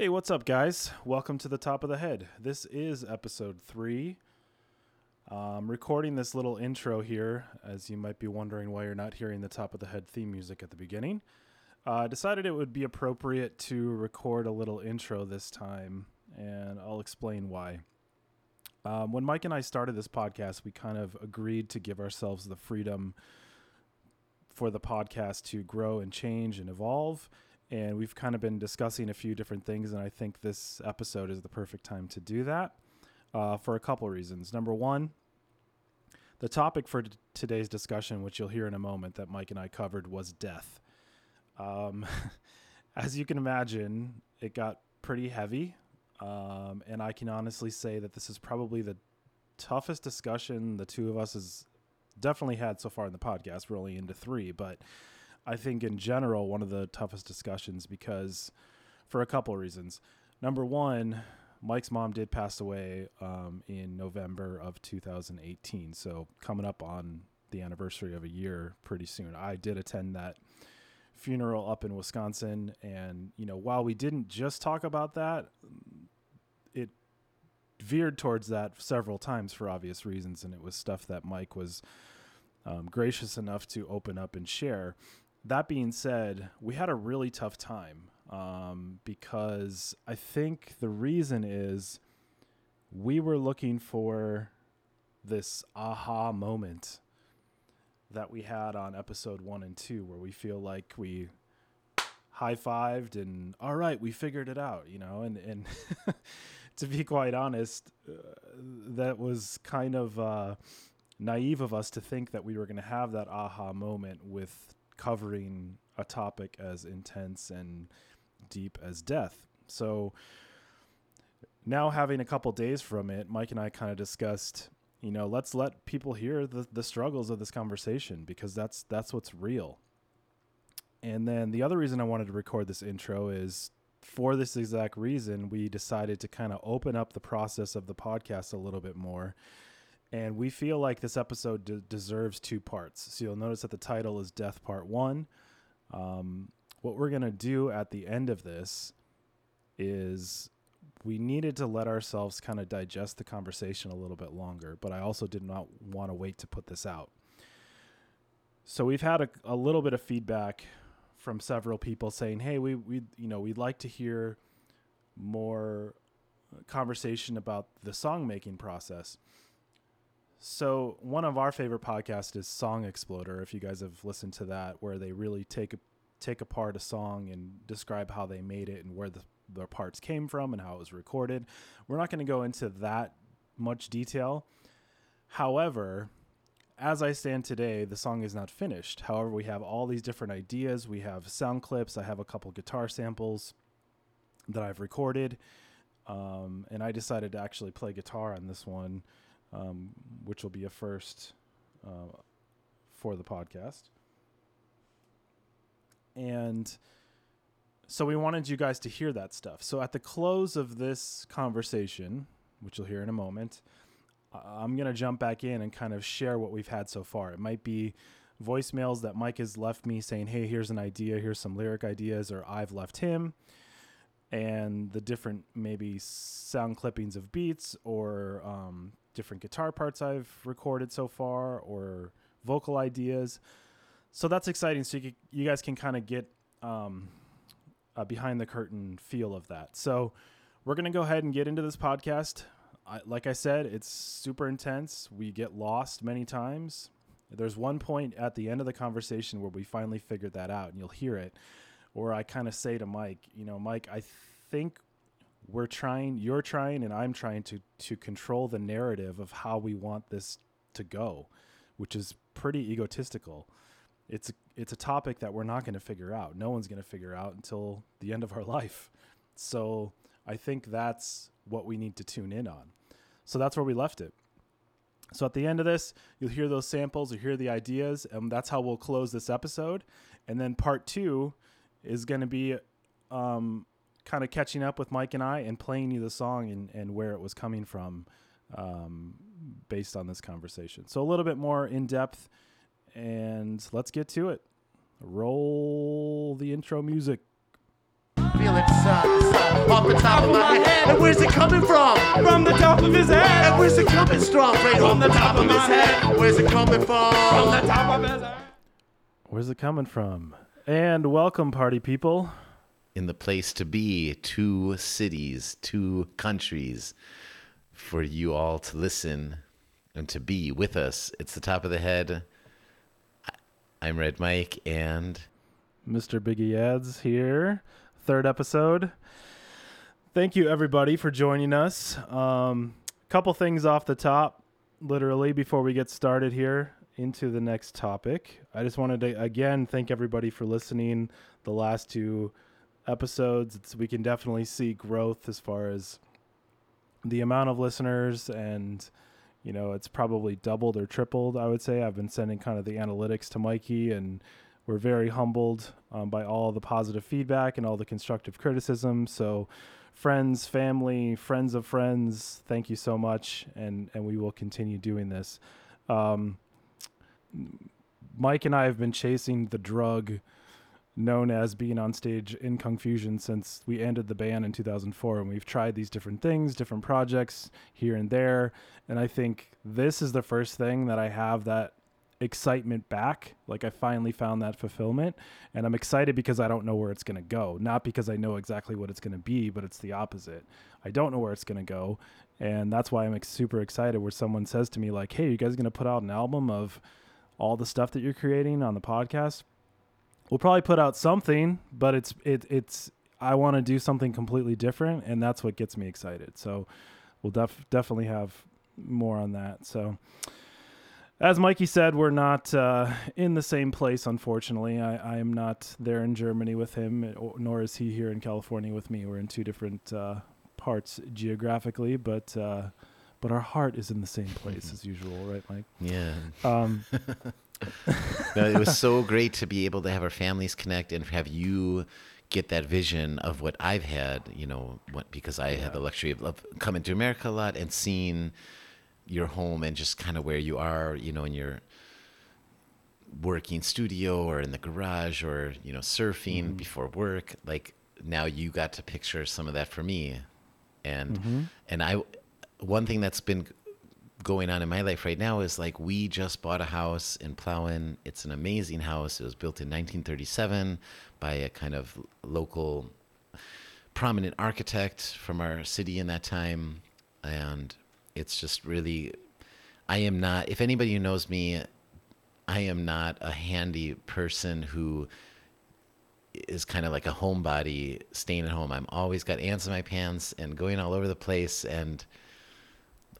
Hey, what's up, guys? Welcome to the top of the head. This is episode three. I'm recording this little intro here, as you might be wondering why you're not hearing the top of the head theme music at the beginning. Uh, I decided it would be appropriate to record a little intro this time, and I'll explain why. Um, when Mike and I started this podcast, we kind of agreed to give ourselves the freedom for the podcast to grow and change and evolve and we've kind of been discussing a few different things and i think this episode is the perfect time to do that uh, for a couple reasons. Number one the topic for t- today's discussion which you'll hear in a moment that mike and i covered was death. Um, as you can imagine it got pretty heavy um, and i can honestly say that this is probably the toughest discussion the two of us has definitely had so far in the podcast. We're only into three but I think in general one of the toughest discussions because for a couple of reasons. Number one, Mike's mom did pass away um, in November of 2018, so coming up on the anniversary of a year pretty soon. I did attend that funeral up in Wisconsin, and you know while we didn't just talk about that, it veered towards that several times for obvious reasons, and it was stuff that Mike was um, gracious enough to open up and share that being said, we had a really tough time um, because I think the reason is we were looking for this aha moment that we had on episode one and two, where we feel like we high fived and all right, we figured it out, you know. And and to be quite honest, uh, that was kind of uh, naive of us to think that we were going to have that aha moment with covering a topic as intense and deep as death. So now having a couple days from it, Mike and I kind of discussed, you know, let's let people hear the, the struggles of this conversation because that's that's what's real. And then the other reason I wanted to record this intro is for this exact reason, we decided to kind of open up the process of the podcast a little bit more and we feel like this episode de- deserves two parts. So you'll notice that the title is Death Part One. Um, what we're gonna do at the end of this is we needed to let ourselves kind of digest the conversation a little bit longer, but I also did not want to wait to put this out. So we've had a, a little bit of feedback from several people saying, "Hey, we we you know we'd like to hear more conversation about the song making process." So one of our favorite podcasts is Song Exploder. If you guys have listened to that, where they really take take apart a song and describe how they made it and where the the parts came from and how it was recorded. We're not going to go into that much detail. However, as I stand today, the song is not finished. However, we have all these different ideas. We have sound clips. I have a couple guitar samples that I've recorded. Um, and I decided to actually play guitar on this one um, which will be a first uh, for the podcast. And so we wanted you guys to hear that stuff. So at the close of this conversation, which you'll hear in a moment, I'm going to jump back in and kind of share what we've had so far. It might be voicemails that Mike has left me saying, hey, here's an idea, here's some lyric ideas, or I've left him and the different maybe sound clippings of beats or um, different guitar parts I've recorded so far or vocal ideas. So that's exciting. So you, you guys can kind of get um, a behind the curtain feel of that. So we're going to go ahead and get into this podcast. I, like I said, it's super intense. We get lost many times. There's one point at the end of the conversation where we finally figured that out, and you'll hear it or I kind of say to Mike, you know, Mike, I think we're trying, you're trying, and I'm trying to to control the narrative of how we want this to go, which is pretty egotistical. It's it's a topic that we're not going to figure out. No one's going to figure out until the end of our life. So I think that's what we need to tune in on. So that's where we left it. So at the end of this, you'll hear those samples, you'll hear the ideas, and that's how we'll close this episode. And then part two is going to be um, kind of catching up with Mike and I and playing you the song and, and where it was coming from um, based on this conversation. So a little bit more in depth, and let's get to it. Roll the intro music. Feeling sun, sun, the top of my head. And where's it coming from? From the top of his head. And where's it coming strong? Right From the top of his head. head. Where's it coming from? From the top of his head. Where's it coming from? And welcome, party people. in the place to be, two cities, two countries, for you all to listen and to be with us. It's the top of the head. I'm Red Mike, and Mr. Biggie Ads here, third episode. Thank you everybody for joining us. Um, couple things off the top, literally before we get started here into the next topic. I just wanted to again thank everybody for listening. The last two episodes, it's, we can definitely see growth as far as the amount of listeners and you know it's probably doubled or tripled i would say i've been sending kind of the analytics to mikey and we're very humbled um, by all the positive feedback and all the constructive criticism so friends family friends of friends thank you so much and and we will continue doing this um, mike and i have been chasing the drug known as being on stage in Confusion since we ended the band in 2004 and we've tried these different things different projects here and there. And i think this is the first thing that i have that excitement back. Like i finally found that fulfillment and i'm excited because i don't know where it's going to go. Not because i know exactly what it's going to be but it's the opposite. I don't know where it's going to go and that's why i'm super excited where someone says to me like hey you guys going to put out an album of all the stuff that you're creating on the podcast we'll probably put out something, but it's it it's I want to do something completely different, and that's what gets me excited. So we'll def- definitely have more on that. So as Mikey said, we're not uh, in the same place, unfortunately. I, I am not there in Germany with him, nor is he here in California with me. We're in two different uh, parts geographically, but uh, but our heart is in the same mm-hmm. place as usual, right, Mike? yeah, Um, no, it was so great to be able to have our families connect and have you get that vision of what I've had, you know, what, because I had the luxury of, of coming to America a lot and seeing your home and just kind of where you are, you know, in your working studio or in the garage or, you know, surfing mm-hmm. before work. Like now you got to picture some of that for me. And, mm-hmm. and I, one thing that's been going on in my life right now is like we just bought a house in Plauen. It's an amazing house. It was built in 1937 by a kind of local prominent architect from our city in that time and it's just really I am not if anybody who knows me I am not a handy person who is kind of like a homebody staying at home. I'm always got ants in my pants and going all over the place and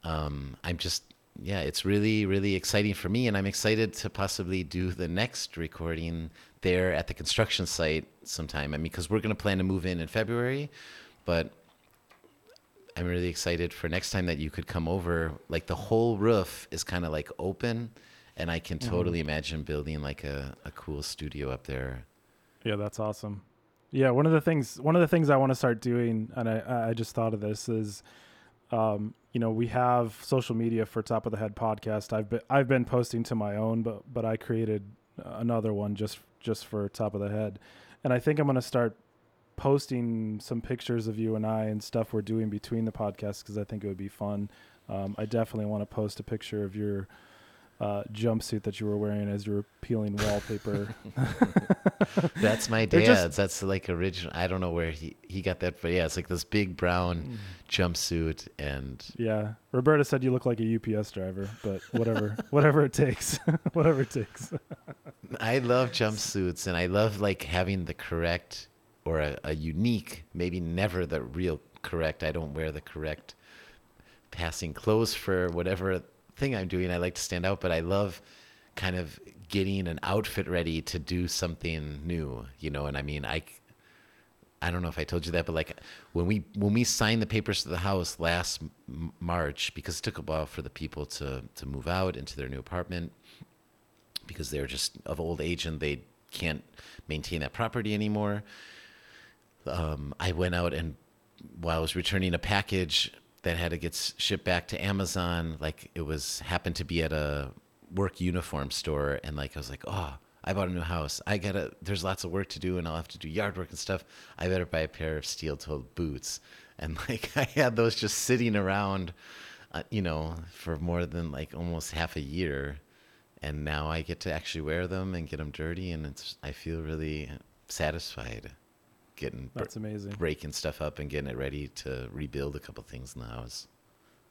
um, I'm just yeah, it's really really exciting for me, and I'm excited to possibly do the next recording there at the construction site sometime. I mean, because we're gonna plan to move in in February, but I'm really excited for next time that you could come over. Like the whole roof is kind of like open, and I can totally imagine building like a, a cool studio up there. Yeah, that's awesome. Yeah, one of the things one of the things I want to start doing, and I I just thought of this is, um, you know, we have social media for Top of the Head podcast. I've been I've been posting to my own, but but I created another one just just for Top of the Head, and I think I'm gonna start posting some pictures of you and I and stuff we're doing between the podcasts because I think it would be fun. Um, I definitely want to post a picture of your uh, jumpsuit that you were wearing as you were peeling wallpaper. That's my They're just- dad's. That's like original. I don't know where he, he got that, but yeah, it's like this big brown jumpsuit and Yeah, Roberta said you look like a UPS driver, but whatever, whatever it takes, whatever it takes. I love jumpsuits and I love like having the correct or a, a unique, maybe never the real correct. I don't wear the correct passing clothes for whatever thing I'm doing. I like to stand out, but I love kind of getting an outfit ready to do something new, you know, and I mean, I I don't know if I told you that, but like when we when we signed the papers to the house last March, because it took a while for the people to to move out into their new apartment, because they're just of old age and they can't maintain that property anymore. Um, I went out and while I was returning a package that had to get shipped back to Amazon, like it was happened to be at a work uniform store, and like I was like, oh, I bought a new house. I gotta. There's lots of work to do, and I'll have to do yard work and stuff. I better buy a pair of steel-toed boots. And like I had those just sitting around, uh, you know, for more than like almost half a year, and now I get to actually wear them and get them dirty, and it's. I feel really satisfied, getting That's amazing. breaking stuff up and getting it ready to rebuild a couple things in the house.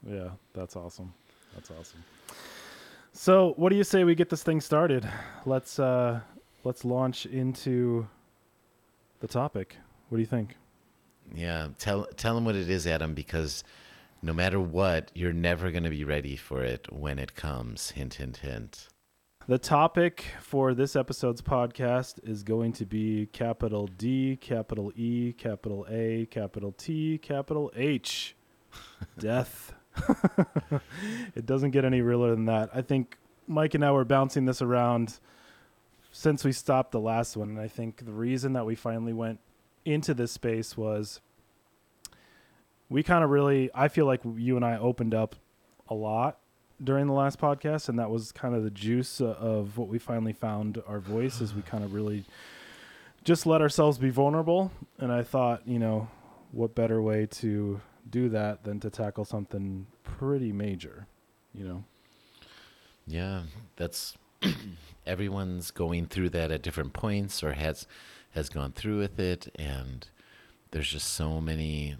Yeah, that's awesome. That's awesome. So, what do you say we get this thing started? Let's uh let's launch into the topic. What do you think? Yeah, tell tell them what it is, Adam, because no matter what, you're never going to be ready for it when it comes. Hint, hint, hint. The topic for this episode's podcast is going to be capital D, capital E, capital A, capital T, capital H. Death. it doesn't get any realer than that. I think Mike and I were bouncing this around since we stopped the last one. And I think the reason that we finally went into this space was we kind of really, I feel like you and I opened up a lot during the last podcast, and that was kind of the juice uh, of what we finally found our voice. Is we kind of really just let ourselves be vulnerable, and I thought, you know, what better way to do that than to tackle something pretty major, you know? Yeah, that's everyone's going through that at different points or has has gone through with it and there's just so many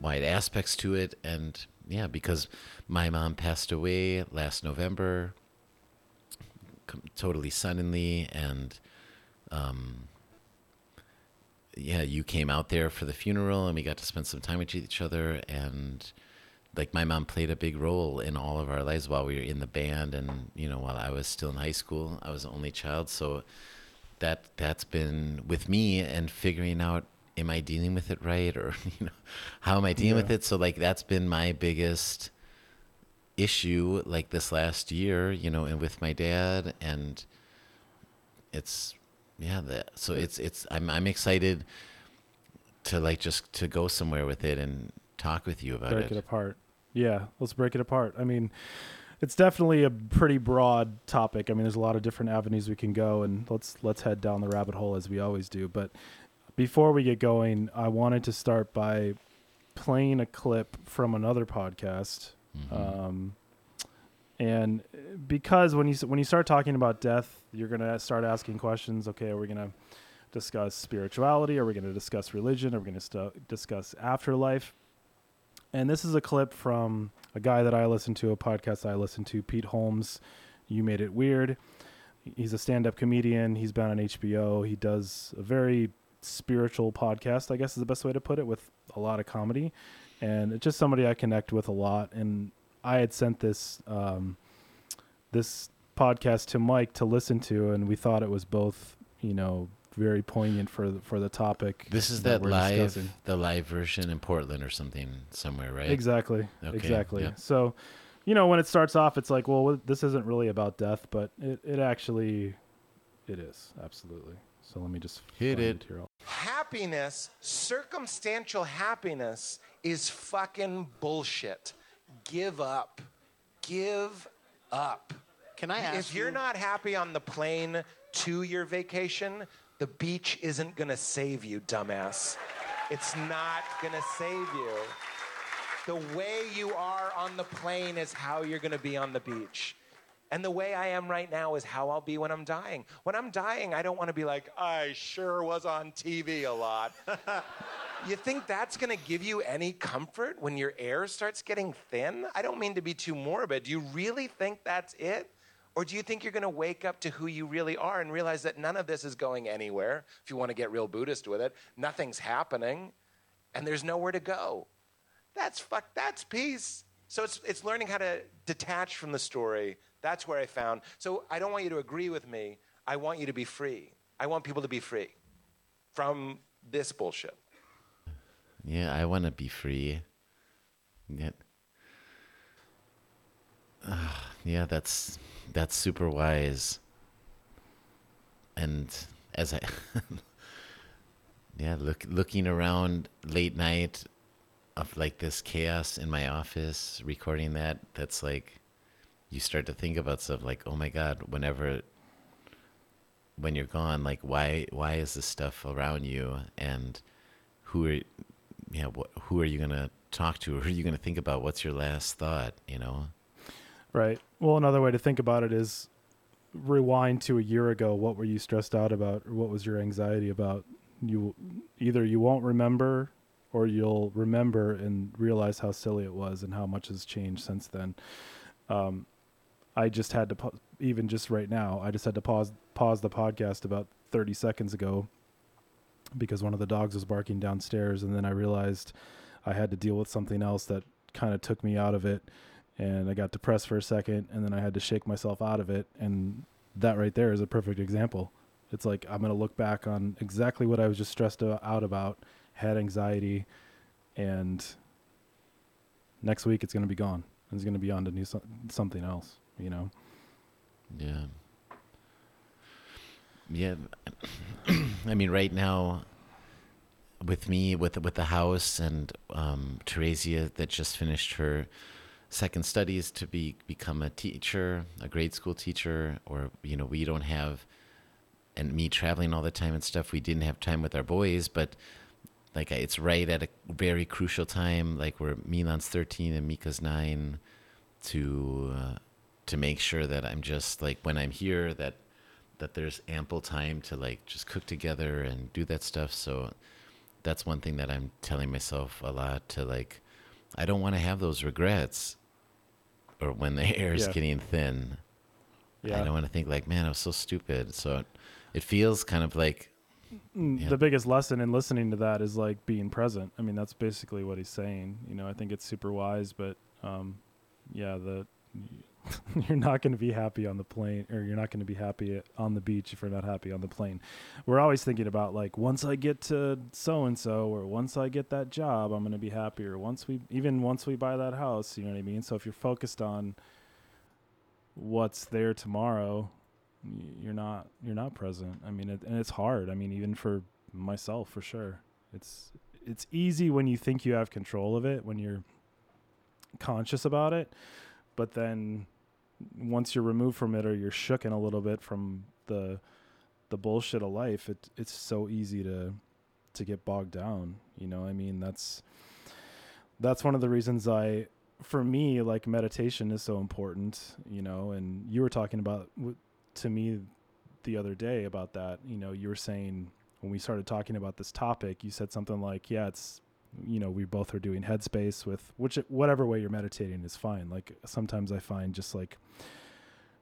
wide aspects to it and yeah, because my mom passed away last November totally suddenly and um yeah, you came out there for the funeral and we got to spend some time with each other and like my mom played a big role in all of our lives while we were in the band and you know while I was still in high school. I was the only child so that that's been with me and figuring out am I dealing with it right or you know how am I dealing with it so like that's been my biggest issue like this last year you know and with my dad and it's yeah that so it's it's I'm I'm excited to like just to go somewhere with it and talk with you about break it. it apart. Yeah, let's break it apart. I mean, it's definitely a pretty broad topic. I mean, there's a lot of different avenues we can go, and let's let's head down the rabbit hole as we always do. But before we get going, I wanted to start by playing a clip from another podcast. Mm-hmm. Um, and because when you when you start talking about death, you're gonna start asking questions. Okay, are we gonna discuss spirituality? Are we gonna discuss religion? Are we gonna st- discuss afterlife? And this is a clip from a guy that I listen to, a podcast I listen to, Pete Holmes. You made it weird. He's a stand-up comedian. He's been on HBO. He does a very spiritual podcast, I guess is the best way to put it, with a lot of comedy. And it's just somebody I connect with a lot. And I had sent this um, this podcast to Mike to listen to, and we thought it was both, you know, very poignant for the, for the topic. This is that we're live, discussing. the live version in Portland or something somewhere, right? Exactly. Okay, Exactly. yeah. So, you know, when it starts off, it's like, well, this isn't really about death, but it, it actually, it is absolutely. So let me just Hit find it. here. Happiness, circumstantial happiness, is fucking bullshit. Give up. Give up. Can I ask you If you're you- not happy on the plane to your vacation, the beach isn't gonna save you, dumbass. It's not gonna save you. The way you are on the plane is how you're gonna be on the beach. And the way I am right now is how I'll be when I'm dying. When I'm dying, I don't want to be like, I sure was on TV a lot. you think that's going to give you any comfort when your air starts getting thin? I don't mean to be too morbid. Do you really think that's it? Or do you think you're going to wake up to who you really are and realize that none of this is going anywhere? If you want to get real Buddhist with it, nothing's happening and there's nowhere to go. That's fuck. That's peace. So it's it's learning how to detach from the story. That's where I found. So I don't want you to agree with me. I want you to be free. I want people to be free from this bullshit. Yeah, I want to be free. Yeah. Ah, yeah, that's that's super wise. And as I Yeah, look looking around late night of like this chaos in my office recording that that's like you start to think about stuff like, "Oh my god, whenever when you're gone like why why is this stuff around you and who are you know wh- who are you going to talk to or who are you going to think about what's your last thought you know Right. Well, another way to think about it is rewind to a year ago. What were you stressed out about, or what was your anxiety about? You either you won't remember, or you'll remember and realize how silly it was and how much has changed since then. Um, I just had to pa- even just right now. I just had to pause pause the podcast about thirty seconds ago because one of the dogs was barking downstairs, and then I realized I had to deal with something else that kind of took me out of it and I got depressed for a second, and then I had to shake myself out of it. And that right there is a perfect example. It's like I'm gonna look back on exactly what I was just stressed out about, had anxiety, and next week it's gonna be gone. It's gonna be on to new so- something else. You know. Yeah. Yeah. I mean, right now, with me, with with the house and um, Teresia that just finished her second studies to be become a teacher, a grade school teacher, or you know, we don't have, and me traveling all the time and stuff. We didn't have time with our boys, but like it's right at a very crucial time, like where Milan's thirteen and Mika's nine, to uh, to make sure that I'm just like when I'm here that that there's ample time to like just cook together and do that stuff. So that's one thing that I'm telling myself a lot to like I don't want to have those regrets or when the hair is Yeah. getting thin. Yeah. I don't want to think like, man, I was so stupid. So it feels kind of like Yeah. The biggest lesson in listening to that is like being present. I mean, that's basically what he's saying. You know, I think it's super wise, but um, yeah, the you're not going to be happy on the plane, or you're not going to be happy on the beach if you're not happy on the plane. We're always thinking about like once I get to so and so, or once I get that job, I'm going to be happy, or once we even once we buy that house. You know what I mean? So if you're focused on what's there tomorrow you're not you're not present. I mean it, and it's hard. I mean even for myself for sure. It's it's easy when you think you have control of it when you're conscious about it but then once you're removed from it or you're shooken a little bit from the the bullshit of life it it's so easy to to get bogged down you know? I mean that's that's one of the reasons i for me like meditation is so important you know? And you were talking about to me the other day about that you know you were saying when we started talking about this topic you said something like yeah it's you know we both are doing headspace with which whatever way you're meditating is fine. Like sometimes i find just like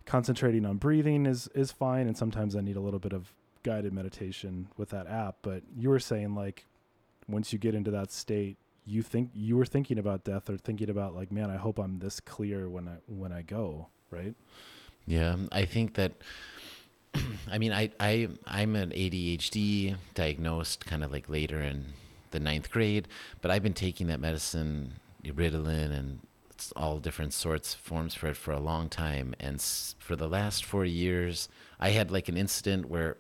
concentrating on breathing is is fine and sometimes i need a little bit of guided meditation with that app. But you were saying like once you get into that state you think you were thinking about death or thinking about like man i hope i'm this clear when i when i go right Yeah, um, I think that. I mean, I I I'm an ADHD diagnosed kind of like later in the ninth grade, but I've been taking that medicine, Ritalin, and all different sorts forms for it for a long time. And for the last four years, I had like an incident where,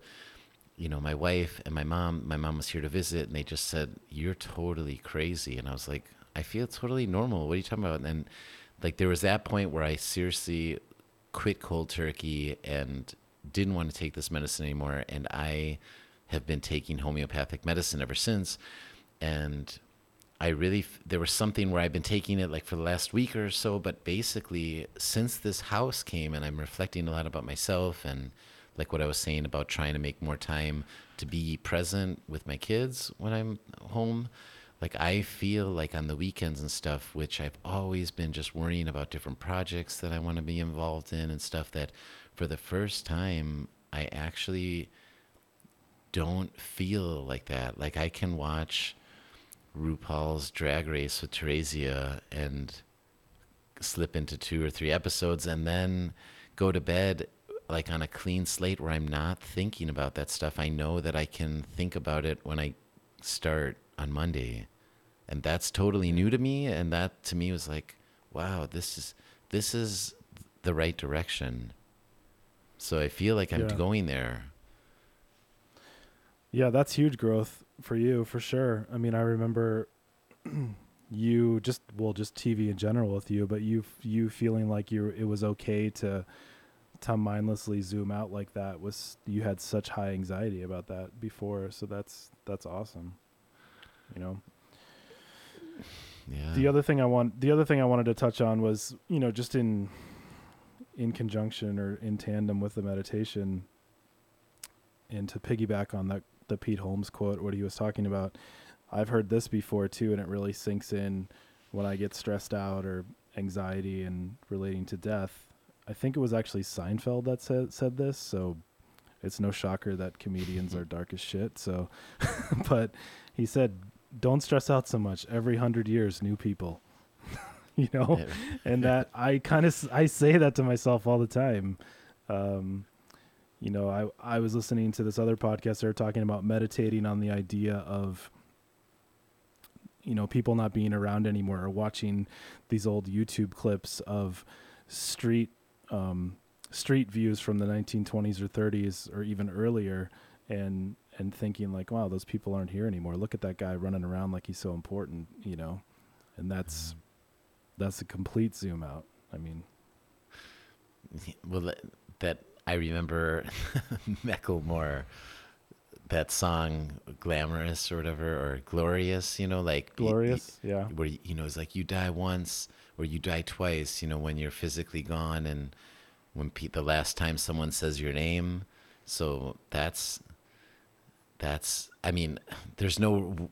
you know, my wife and my mom, my mom was here to visit, and they just said, "You're totally crazy," and I was like, "I feel totally normal. What are you talking about?" And like there was that point where I seriously quit cold turkey and didn't want to take this medicine anymore and i have been taking homeopathic medicine ever since. And i really there was something where i've been taking it like for the last week or so but basically since this house came and i'm reflecting a lot about myself and like what i was saying about trying to make more time to be present with my kids when i'm home like I feel like on the weekends and stuff, which I've always been just worrying about different projects that I want to be involved in and stuff that for the first time I actually don't feel like that. Like I can watch RuPaul's Drag Race with Teresia and slip into two or three episodes and then go to bed like on a clean slate where I'm not thinking about that stuff. I know that I can think about it when I start on Monday. And that's totally new to me and that to me was like, wow, this is this is the right direction. So I feel like I'm Yeah. going there. Yeah, that's huge growth for you for sure. I mean, I remember you just well, just TV in general with you, but you you feeling like you it was okay to to mindlessly zoom out like that was you had such high anxiety about that before so that's that's awesome you know Yeah. the other thing i want the other thing i wanted to touch on was you know just in in conjunction or in tandem with the meditation and to piggyback on that the pete holmes quote what he was talking about i've heard this before too and it really sinks in when i get stressed out or anxiety and relating to death i think it was actually seinfeld that said said this so it's no shocker that comedians are dark as shit so but he said don't stress out so much. Every 100 years new people you know? And that i kind of i say that to myself all the time. Um you know i i was listening to this other podcast they were talking about meditating on the idea of you know people not being around anymore or watching these old youtube clips of street um street views from the 1920s or 30s or even earlier. And and thinking like wow those people aren't here anymore. Look at that guy running around like he's so important you know? And that's mm-hmm. that's a complete zoom out. I mean well that, that i remember Macklemore that song glamorous or whatever or glorious you know like glorious? Yeah. where you know it's like you die once or you die twice you know when you're physically gone and when pe- the last time someone says your name. So that's that's i mean there's no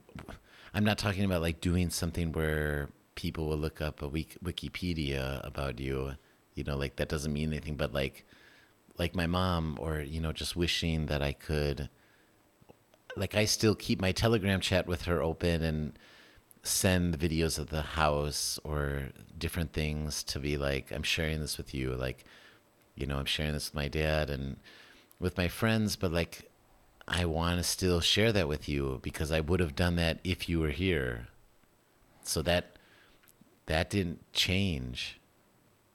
i'm not talking about like doing something where people will look up a week wikipedia about you you know like that doesn't mean anything but like like my mom or you know just wishing that i could like i still keep my telegram chat with her open and send videos of the house or different things to be like i'm sharing this with you like you know i'm sharing this with my dad and with my friends but like i want to still share that with you because i would have done that if you were here. So that that didn't change.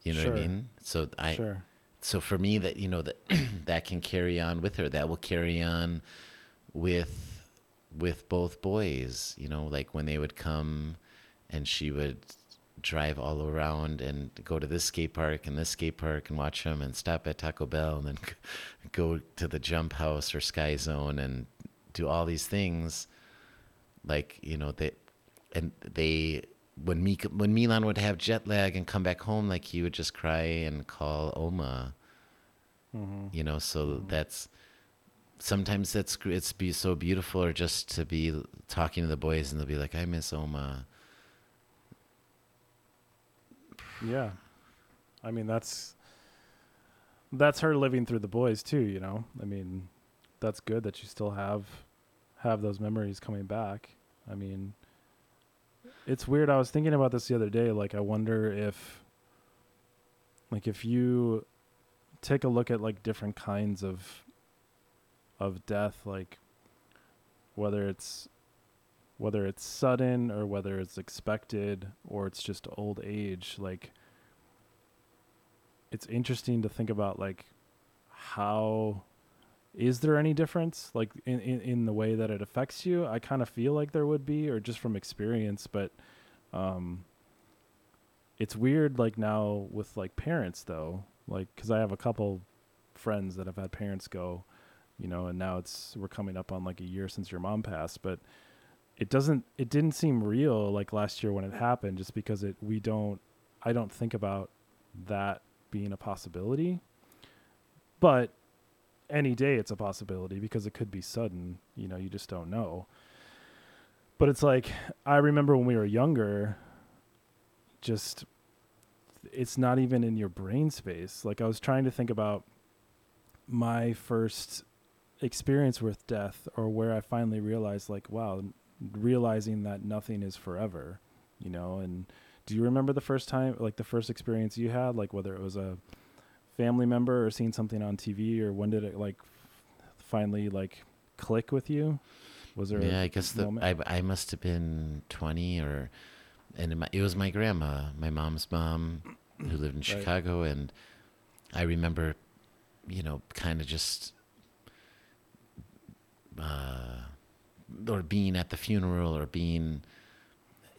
You know what i mean? So i sure. so for me that you know that that can carry on with her. That will carry on with with both boys you know like when they would come and she would drive all around and go to this skate park and this skate park and watch them and stop at Taco Bell and then go to the jump house or Sky Zone and do all these things. Like you know they and they when Mika, when Milan would have jet lag and come back home like he would just cry and call Oma. Mm-hmm. You know so mm-hmm. that's sometimes that's it's be so beautiful or just to be talking to the boys and they'll be like I miss Oma Yeah. I mean that's that's her living through the boys too, you know. I mean, that's good that you still have have those memories coming back. I mean, it's weird. I was thinking about this the other day like I wonder if like if you take a look at like different kinds of of death like whether it's whether it's sudden or whether it's expected or it's just old age like it's interesting to think about like how is there any difference like in, in, in the way that it affects you? I kind of feel like there would be or just from experience but um it's weird like now with like parents though. Like because i have a couple friends that have had parents go you know and now it's we're coming up on like a year since your mom passed but it doesn't it didn't seem real like last year when it happened just because it we don't i don't think about that being a possibility. But any day it's a possibility because it could be sudden you know you just don't know. But it's like i remember when we were younger just it's not even in your brain space. Like i was trying to think about my first experience with death or where i finally realized like wow realizing that nothing is forever you know and do you remember the first time like the first experience you had like whether it was a family member or seeing something on tv or when did it like finally like click with you was there yeah I guess the? I I must have been 20 or and it, it was my grandma my mom's mom who lived in Right. Chicago and I remember you know kind of just uh or being at the funeral or being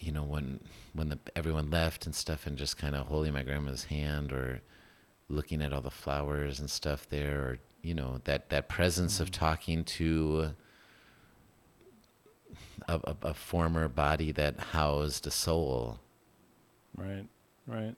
you know when when the everyone left and stuff and just kind of holding my grandma's hand or looking at all the flowers and stuff there, or you know that that presence of Mm. talking to a, a, a former body that housed a soul. Right. Right.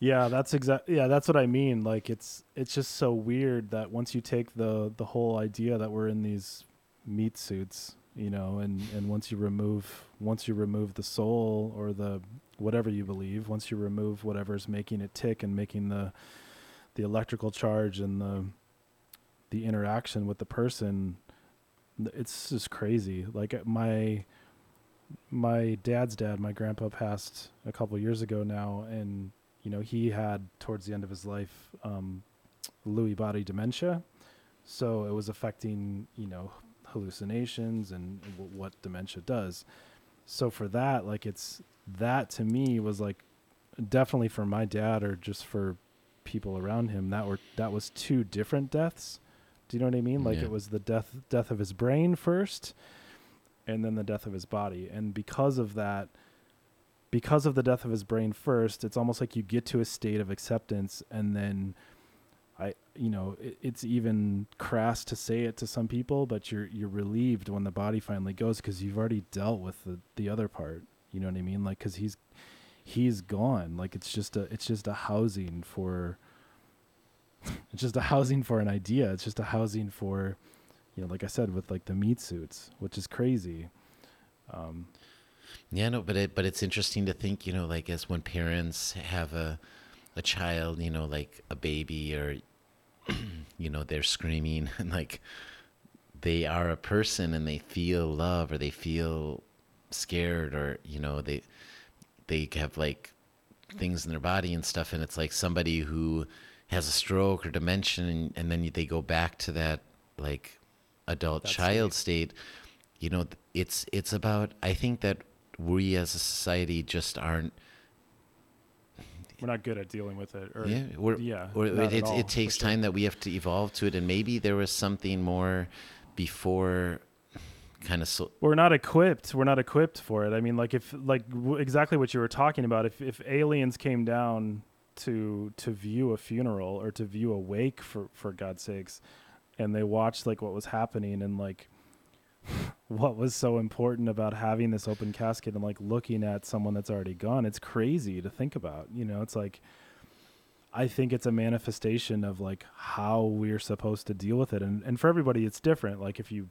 Yeah, that's exactly Yeah, that's what I mean. Like it's it's just so weird that once you take the the whole idea that we're in these meat suits, you know, and and once you remove once you remove the soul or the whatever you believe, once you remove whatever's making it tick and making the the electrical charge and the the interaction with the person, it's just crazy. Like uh, my my dad's dad, my grandpa passed a couple years ago now, and you know he had towards the end of his life um, Lewy body dementia, so it was affecting you know hallucinations and w- what dementia does. So for that, like it's that to me was like definitely for my dad or just for people around him that were that was two different deaths. Do you know what I mean? Like Yeah. it was the death death of his brain first, and then the death of his body. And because of that, because of the death of his brain first, it's almost like you get to a state of acceptance and then I you know, it, it's even crass to say it to some people, but you're you're relieved when the body finally goes cuz you've already dealt with the the other part. You know what I mean? Like cuz he's he's gone. Like it's just a it's just a housing for it's just a housing for an idea. It's just a housing for you know, like I said with like the meat suits, which is crazy. Um Yeah, no, but it but it's interesting to think, you know, like as when parents have a a child, you know, like a baby or you know, they're screaming and like they are a person and they feel love or they feel scared or you know, they they have like things in their body and stuff. And it's like somebody who has a stroke or dementia and, and then they go back to that like adult That child state. You know it's it's about i think that we as a society just aren't we're not good at dealing with it or yeah yeah, or it, it, all, it takes sure. time that we have to evolve to it and maybe there was something more before kind of so we're not equipped we're not equipped for it i mean like if like w- exactly what you were talking about if if aliens came down to to view a funeral or to view a wake for for god's sakes and they watched like what was happening and like what was so important about having this open casket and like looking at someone that's already gone. It's crazy to think about you know? It's like I think it's a manifestation of like how we're supposed to deal with it. And and for everybody it's different. Like if you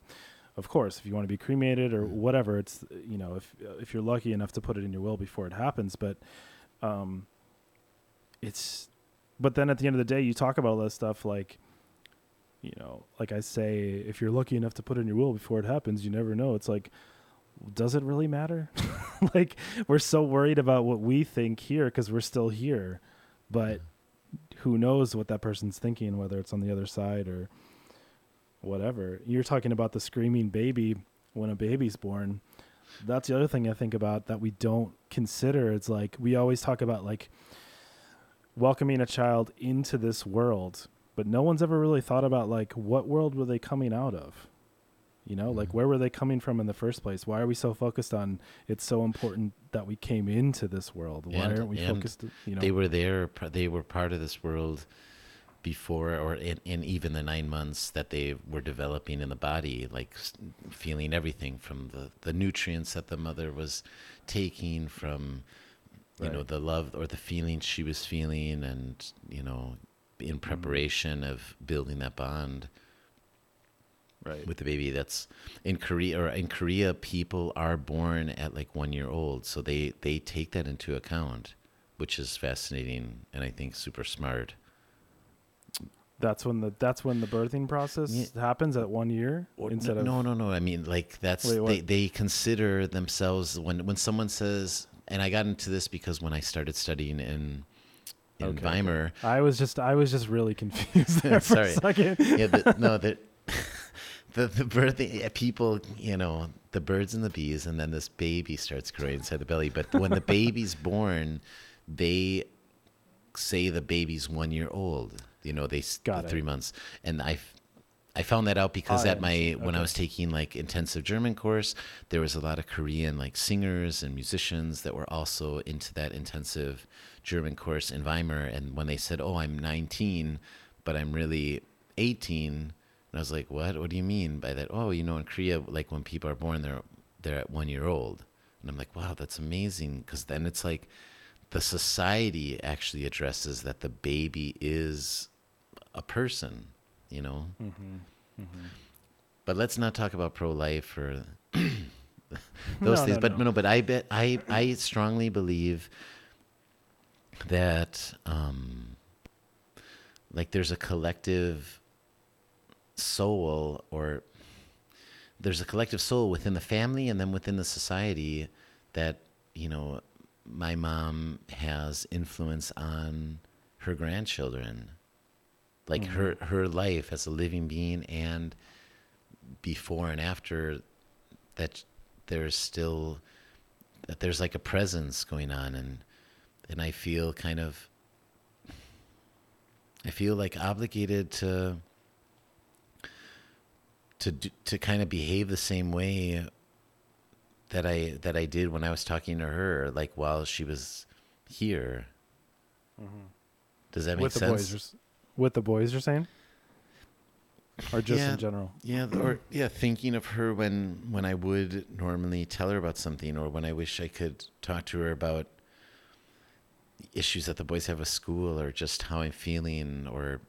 of course if you want to be cremated or whatever it's you know if if you're lucky enough to put it in your will before it happens. But um it's but then at the end of the day you talk about all this stuff like you know like I say if you're lucky enough to put in your will before it happens you never know. It's like does it really matter? Like we're so worried about what we think here because we're still here but who knows what that person's thinking whether it's on the other side or whatever. You're talking about the screaming baby when a baby's born. That's the other thing i think about that we don't consider. It's like we always talk about like welcoming a child into this world but no one's ever really thought about like what world were they coming out of? You know like where were they coming from in the first place? Why are we so focused on it's so important that we came into this world? Why And- aren't we focused you know? they were there they were part of this world before or in, in even the nine months that they were developing in the body like feeling everything from the, the nutrients that the mother was taking from you know the love or the feelings she was feeling and you know Mm-hmm. In preparation of building that bond right with the baby that's in korea or in korea people are born at like one year old so they they take that into account which is fascinating and i think super smart That's when the that's when the birthing process Yeah. happens at one year Or- instead no, of no, no. No I mean, like that's Wait, they they consider themselves when when someone says, and I got into this because when I started studying in in Okay, okay. I was just I was just really confused there for Sorry. a second. yeah, the, no, the the the yeah, people, you know, the birds and the bees, and then this baby starts growing inside the belly. But when the baby's born, they say the baby's one year old. You know, they Got the three months, and I. I found that out because I at my understand. when I was taking like intensive German course, there was a lot of Korean like singers and musicians that were also into that intensive German course in Weimar. And when they said, "Oh, I'm 19, but I'm really 18," and I was like, "What? What do you mean by that?" Oh, you know, in Korea, like when people are born, they're they're at one year old, and I'm like, "Wow, that's amazing," because then it's like the society actually addresses that the baby is a person, you know. Mm-hmm, mm-hmm. But let's not talk about pro-life or those No, things. no, but no. no, but I bet I I strongly believe that um, like there's a collective soul or there's a collective soul within the family and then within the society that you know my mom has influence on her grandchildren. Like her her life as a living being and before and after that there's still that there's like a presence going on and and I feel kind of I feel like obligated to to do, to kind of behave the same way that I that I did when I was talking to her like while she was here. Mm-hmm. Does that make with the sense? boys, you're with the boys, you're saying, or just Yeah. in general? Yeah, or yeah, thinking of her when when I would normally tell her about something, or when I wish I could talk to her about issues that the boys have with school, or just how I'm feeling, or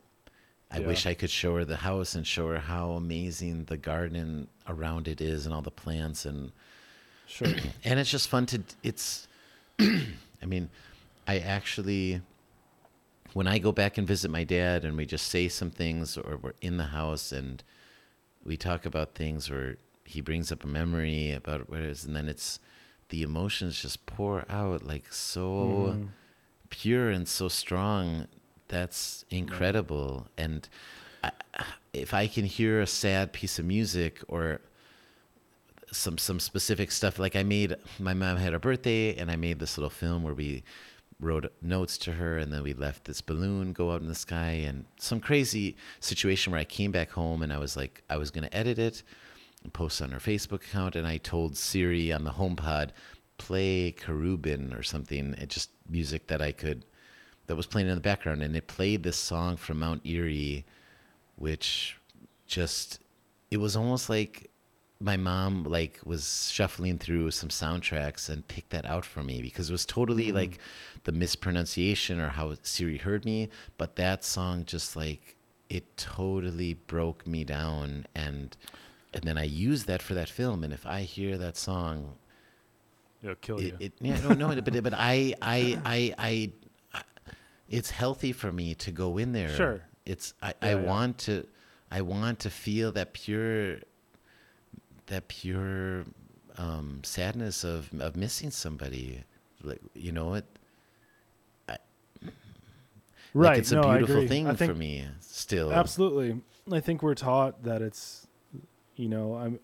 I Yeah. wish I could show her the house and show her how amazing the garden around it is, and all the plants, and Sure. and it's just fun to it's i mean i actually when i go back and visit my dad and we just say some things or we're in the house and we talk about things or he brings up a memory about what it is and then it's the emotions just pour out like so mm. Pure and so strong that's incredible and I, if i can hear a sad piece of music or some some specific stuff. Like I made my mom had a birthday, and I made this little film where we wrote notes to her, and then we left this balloon go out in the sky, and some crazy situation where I came back home and I was like, I was gonna edit it and post on her Facebook account, and I told Siri on the HomePod, play Carubin or something, it just music that I could that was playing in the background, and it played this song from Mount Eerie, which just it was almost like my mom like was shuffling through some soundtracks and picked that out for me because it was totally hmm. like the mispronunciation or how Siri heard me, but that song just like it totally broke me down. And and then I used that for that film. And if I hear that song It'll kill you. it, it yeah no no but but I I I I it's healthy for me to go in there. Sure. It's I, I Yeah, yeah. want to I want to feel that pure that pure um, sadness of of missing somebody. Like you know it right. like it's a no, I beautiful thing I think, for me still. Absolutely. I think we're taught that it's, you know, I'm.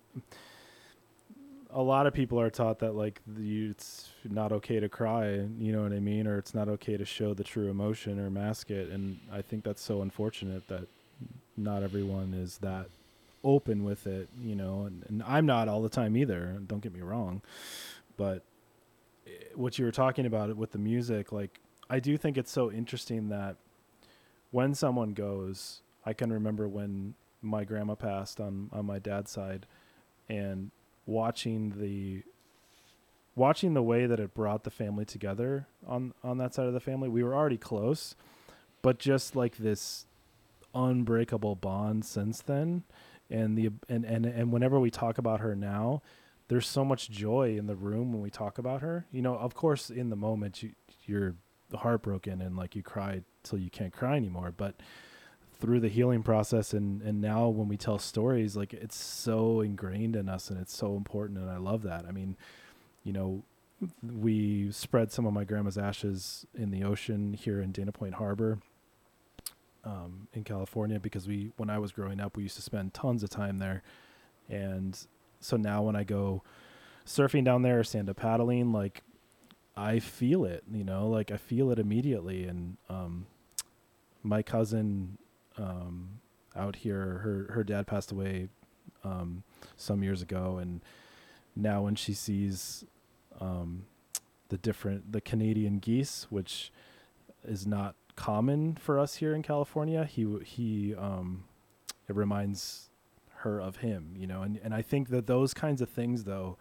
A lot of people are taught that like the, it's not okay to cry, you know what I mean, or it's not okay to show the true emotion or mask it, and I think that's so unfortunate that not everyone is that open with it, you know, and, and I'm not all the time either. Don't get me wrong, but eh, what you were talking about with the music, like I do think it's so interesting that when someone goes, I can remember when my grandma passed on on my dad's side, and watching the watching the way that it brought the family together on on that side of the family. We were already close, but just like this unbreakable bond since then, and the and and and whenever we talk about her now. There's so much joy in the room when we talk about her. You know, of course, in the moment you, you're heartbroken and like you cry till you can't cry anymore. But through the healing process and and now when we tell stories, like it's so ingrained in us and it's so important and I love that. I mean, you know, we spread some of my grandma's ashes in the ocean here in Dana Point Harbor. Um, in California, because we, when I was growing up, we used to spend tons of time there, and so now when I go surfing down there or stand up paddling, like I feel it, you know, like I feel it immediately. And um, my cousin um, out here. Her her dad passed away um, some years ago, and now when she sees um, the different the Canadian geese, which is not common for us here in California, he he um, it reminds her of him, you know, and and I think that those kinds of things though,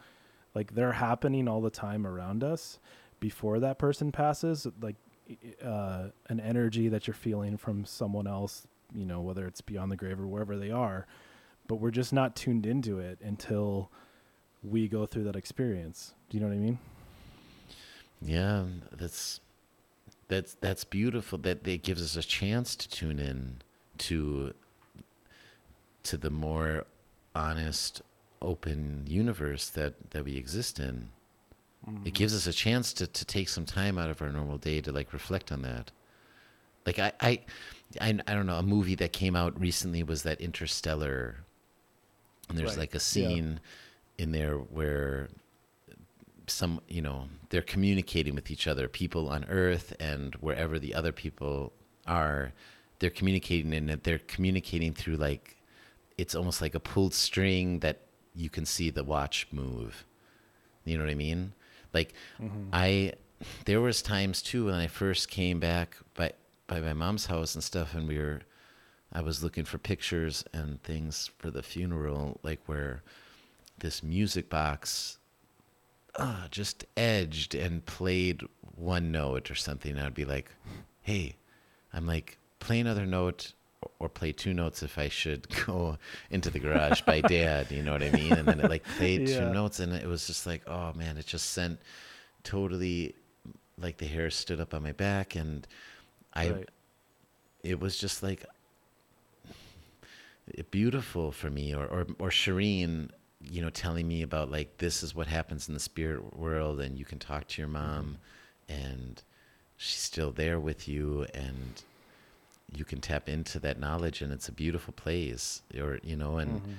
like they're happening all the time around us before that person passes, like uh, an energy that you're feeling from someone else, you know, whether it's beyond the grave or wherever they are, but we're just not tuned into it until we go through that experience. Do you know what I mean? Yeah, that's that's that's beautiful. That it gives us a chance to tune in to to the more honest, open universe that that we exist in. It mm-hmm. gives us a chance to to take some time out of our normal day to like reflect on that. Like I I I, I don't know. A movie that came out recently was that Interstellar, and there's Right. like a Yeah. scene in there where some you know they're communicating with each other people on earth and wherever the other people are they're communicating and they're communicating through like it's almost like a pulled string that you can see the watch move you know what i mean like mm-hmm. i there was times too when i first came back by by my mom's house and stuff and we were i was looking for pictures and things for the funeral like where this music box uh, just edged and played one note or something. I'd be like, hey, I'm like, play another note or- play two notes if I should go into the garage by dad. You know what I mean? And then it like played Yeah. two notes and it was just like, oh man, it just sent totally like the hair stood up on my back and I, Right. it was just like beautiful for me or, or or Shireen you know telling me about like this is what happens in the spirit world and you can talk to your mm-hmm. mom and she's still there with you and you can tap into that knowledge and it's a beautiful place or you know and mm-hmm.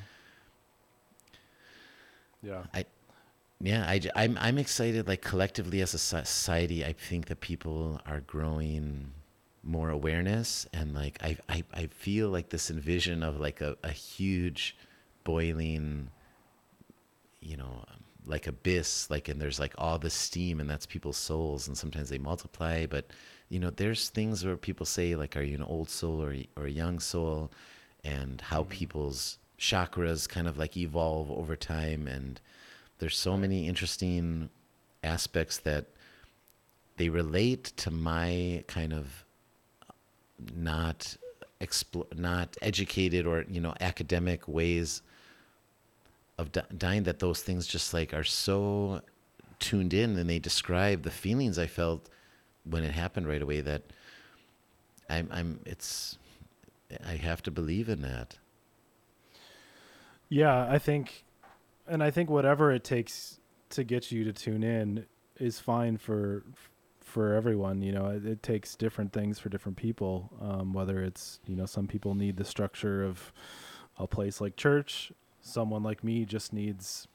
Yeah. I yeah I, I, am I'm excited like collectively as a society I think that people are growing more awareness and like I I, I feel like this envision of like a, a huge boiling you know like abyss like and there's like all the steam and that's people's souls and sometimes they multiply but you know there's things where people say like are you an old soul or, or a young soul? and how mm-hmm. people's chakras kind of like evolve over time and there's so many interesting aspects that they relate to my kind of not expl- not educated or you know academic ways of di- dying that those things just like are so tuned in and they describe the feelings I felt when it happened right away that I'm I'm it's I have to believe in that. Yeah, I think, and I think whatever it takes to get you to tune in is fine for for everyone. You know, it, it takes different things for different people. Um, whether it's you know, some people need the structure of a place like church. Someone like me just needs,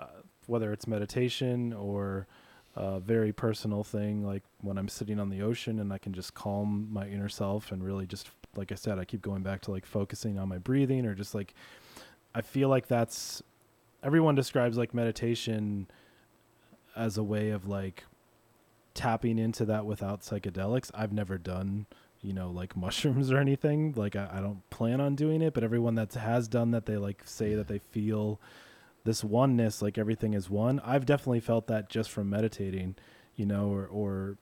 uh, whether it's meditation or a very personal thing, like when I'm sitting on the ocean and I can just calm my inner self and really just, like I said, I keep going back to like focusing on my breathing or just like I feel like that's everyone describes like meditation as a way of like tapping into that without psychedelics. I've never done, you know, like mushrooms or anything. Like I, I don't plan on doing it, but everyone that has done that, they like say that they feel this oneness, like everything is one. I've definitely felt that just from meditating, you know, or or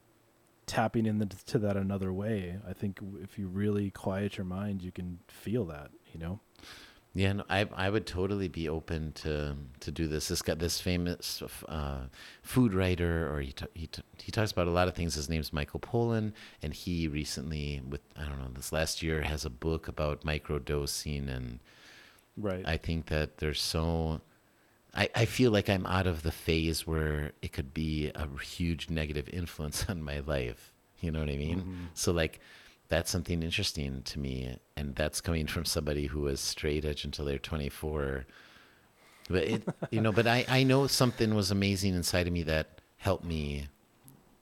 tapping into that another way. I think if you really quiet your mind, you can feel that, you know. Yeah, no, I I would totally be open to to do this. This got this famous uh, food writer, or he ta- he ta- he talks about a lot of things. His name's Michael Pollan, and he recently, with I don't know, this last year, has a book about microdosing, and Right. I think that there's so. I, I feel like I'm out of the phase where it could be a huge negative influence on my life. You know what I mean? So like that's something interesting to me and that's coming from somebody who was straight edge until they're 24 but it you know but I, I know something was amazing inside of me that helped me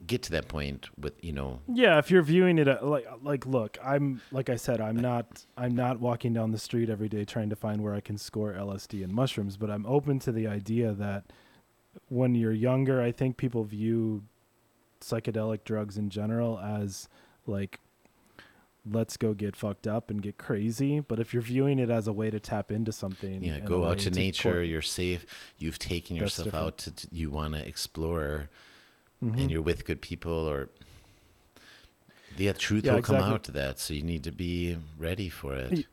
get to that point with you know. Yeah, if you're viewing it uh, like like look, I'm like I said, I'm not I'm not walking down the street every day trying to find where I can score LSD and mushrooms, but I'm open to the idea that when you're younger, I think people view psychedelic drugs in general as like let's go get fucked up and get crazy, but if you're viewing it as a way to tap into something, yeah go out to nature you're safe you've taken yourself out to, to you want to explore Mhm. and you're with good people or the truth Yeah, will come out to that so you need to be ready for it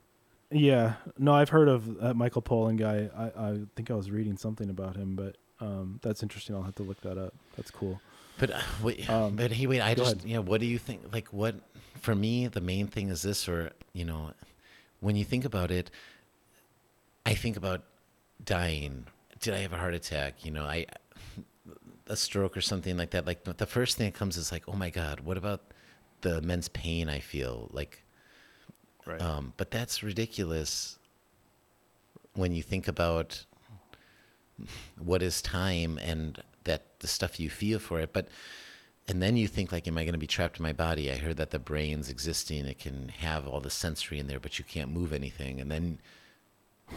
Yeah, no, I've heard of that Michael Pollan guy. I, I think I was reading something about him, but um, that's interesting. I'll have to look that up. That's cool. But uh, wait, Um, but hey, wait. I just ahead. yeah. What do you think? Like, what for me? The main thing is this, or you know, when you think about it, I think about dying. Did I have a heart attack? You know, I a stroke or something like that. Like the first thing that comes is like, oh my god, what about the immense pain I feel? Like, Right. um, but that's ridiculous when you think about what is time and that the stuff you feel for it. But and then you think like, am I going to be trapped in my body? I heard that the brain's existing; it can have all the sensory in there, but you can't move anything. And then,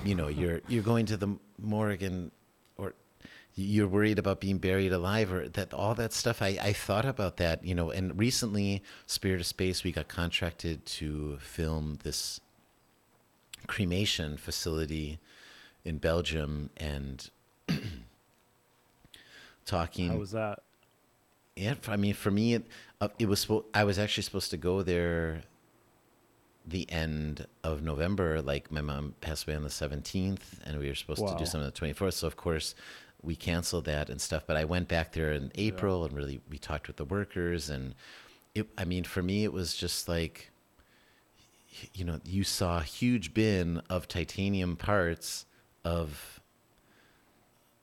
you know, you're you're going to the morgue and or you're worried about being buried alive or that all that stuff I, I thought about that you know and recently spirit of space we got contracted to film this cremation facility in belgium and talking How was that? Yeah, I mean, for me, it, uh, it was. I was actually supposed to go there. The end of November, like my mom passed away on the seventeenth, and we were supposed to do something on the twenty fourth. So of course, we canceled that and stuff. But I went back there in April, and really we talked with the workers, and it. I mean, for me, it was just like, you know, you saw a huge bin of titanium parts of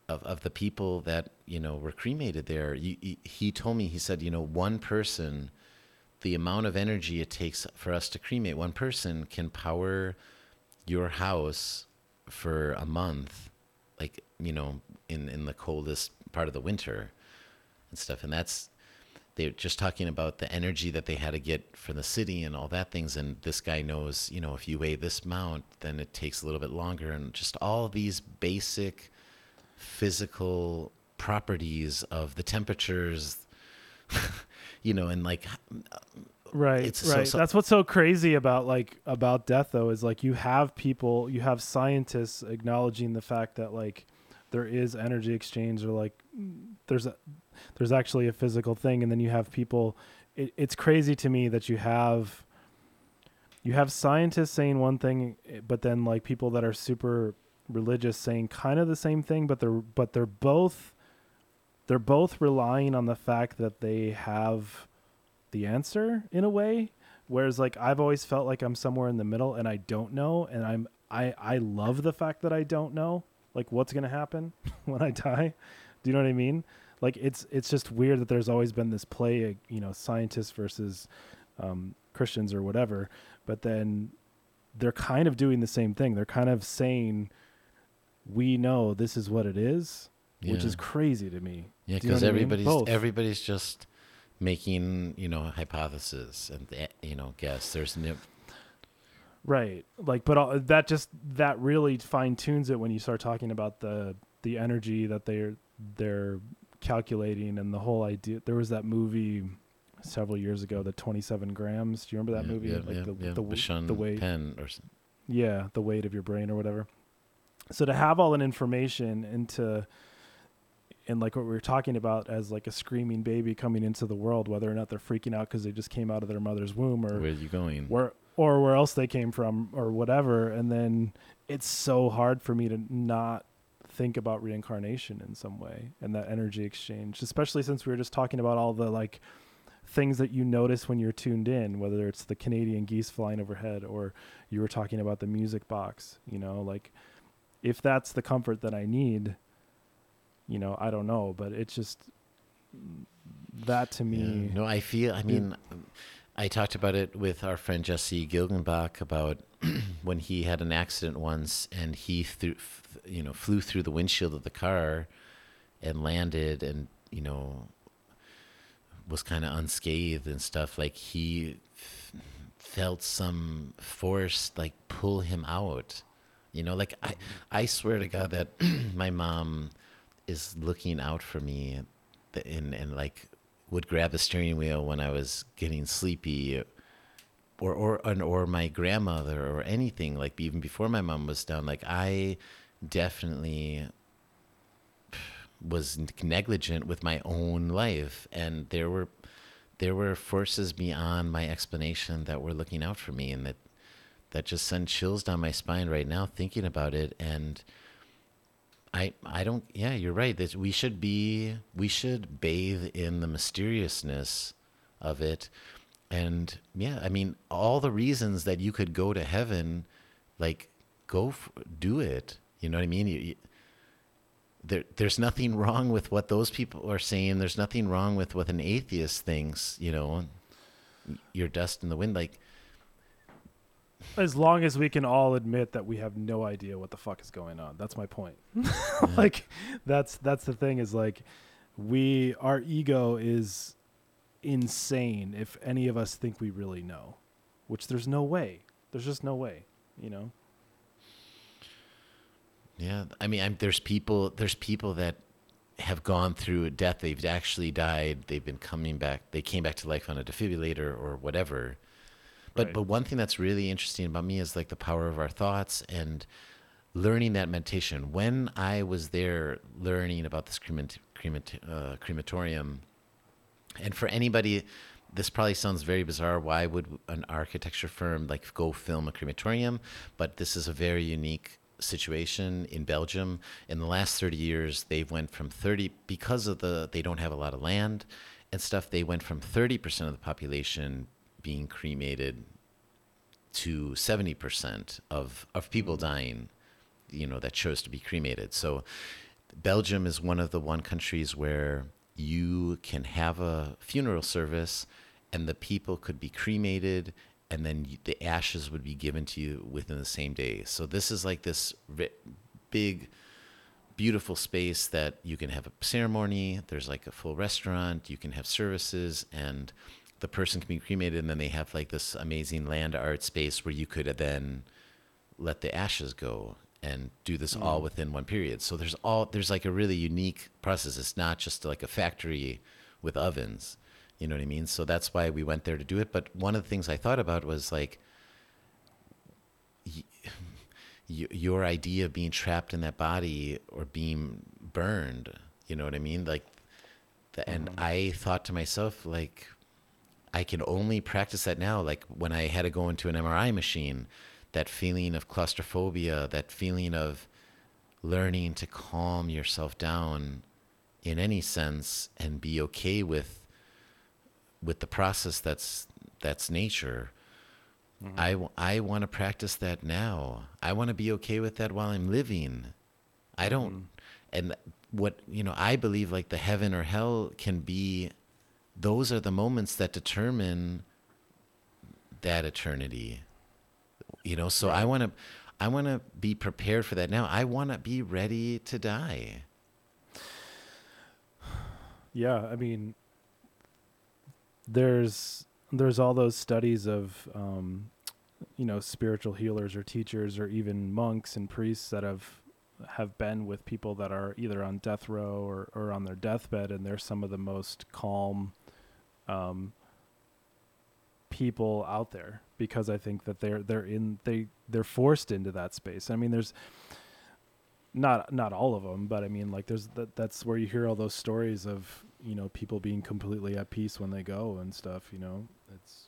of, of the people that you know were cremated there. He- told me he said you know one person the amount of energy it takes for us to cremate one person can power your house for a month like you know in in the coldest part of the winter and stuff. And that's they're just talking about the energy that they had to get for the city and all that things. And this guy knows you know if you weigh this amount then it takes a little bit longer. And just all these basic physical properties of the temperatures you know and like Right, It's so- right. so- That's what's so crazy about like about death though is like you have people, you have scientists acknowledging the fact that like there is energy exchange or like there's a there's actually a physical thing and then you have people it, it's crazy to me that you have you have scientists saying one thing but then like people that are super religious saying kind of the same thing but they're but they're both they're both relying on the fact that they have the answer in a way. Whereas like i've always felt like i'm somewhere in the middle and i don't know and i'm i i love the fact that i don't know like what's to happen when i die. Do you know what i mean? Like it's it's just weird that there's always been this play uh, you know scientists versus um, christians or whatever but then they're kind of doing the same thing. They're kind of saying we know this is what it is which is crazy to me yeah Do you know because what I mean? everybody's everybody's just making you know hypotheses and eh, you know guess there's no Right. Like, but all, that just that really fine tunes it when you start talking about the the energy that they're they're calculating and the whole idea. There was that movie several years ago, the Twenty Seven Grams. Do you remember that yeah, movie? yeah, like yeah, the yeah. the, Bashan the weight. Or s- Yeah, the weight of your brain or whatever. So to have all that information into and like what we were talking about as like a screaming baby coming into the world, whether or not they're freaking out because they just came out of their mother's womb or where are you going where or where else they came from or whatever. And then it's so hard for me to not think about reincarnation in some way and that energy exchange especially since we were just talking about all the like things that you notice when you're tuned in whether it's the canadian geese flying overhead or you were talking about the music box you know like if that's the comfort that i need you know i don't know but it's just that to me Yeah. No, I feel. I mean, I talked about it with our friend Jesse Gilgenbach about when he had an accident once, and he threw, you know, flew through the windshield of the car and landed, and you know, was kind of unscathed and stuff, like he f- felt some force like pull him out. You know, like I, mm-hmm. I swear to God that my mom is looking out for me, and and like would grab the steering wheel when I was getting sleepy, or or and, or my grandmother or anything like even before my mom was down. Like I definitely was negligent with my own life, and there were there were forces beyond my explanation that were looking out for me, and that that just sent chills down my spine right now thinking about it and I I don't yeah, you're right. That we should be we should bathe in the mysteriousness of it. And yeah, I mean all the reasons that you could go to heaven like go f- do it. You know what I mean? You, you, there there's nothing wrong with what those people are saying. There's nothing wrong with what an atheist thinks, you know. Your dust in the wind like As long as we can all admit that we have no idea what the fuck is going on. That's my point. like that's that's the thing is like we our ego is insane if any of us think we really know, which there's no way. There's just no way, you know. Yeah, I mean, I'm, there's people there's people that have gone through a death. They've actually died. They've been coming back. They came back to life on a defibrillator or whatever. But Right. but one thing that's really interesting about me is like the power of our thoughts and learning that meditation. When I was there learning about this uh, crematorium, and for anybody, this probably sounds very bizarre. Why would an architecture firm like go film a crematorium? But this is a very unique situation in Belgium. In the last 30 years, they've went from 30 because of the they don't have a lot of land and stuff. They went from 30% of the population being cremated to 70% of of people mm-hmm. dying you know that chose to be cremated. So belgium is one of the one countries where you can have a funeral service and the people could be cremated and then the ashes would be given to you within the same day. So this is like this big beautiful space that you can have a ceremony there's like a full restaurant you can have services and the person can be cremated and then they have like this amazing land art space where you could then let the ashes go and do this all mm. within one period. So there's all there's like a really unique process. It's not just like a factory with ovens. You know what I mean? So that's why we went there to do it. But one of the things I thought about was like y- your idea of being trapped in that body or being burned. You know what I mean? Like, the, and mm-hmm. I thought to myself like, I can only practice that now. Like when I had to go into an MRI machine, that feeling of claustrophobia, that feeling of learning to calm yourself down in any sense and be okay with with the process that's that's nature. Mm-hmm. I, w- I want to practice that now. I want to be okay with that while I'm living. I don't, mm-hmm. and what, you know, I believe like the heaven or hell can be, those are the moments that determine that eternity. You know, so I want to, I want to be prepared for that now. I want to be ready to die. Yeah, I mean, there's there's all those studies of um, you know spiritual healers or teachers or even monks and priests that have have been with people that are either on death row or, or on their deathbed and they're some of the most calm um, people out there because I think that they're they're in they they're forced into that space. I mean, there's not not all of them, but I mean, like there's that that's where you hear all those stories of you know people being completely at peace when they go and stuff. You know, it's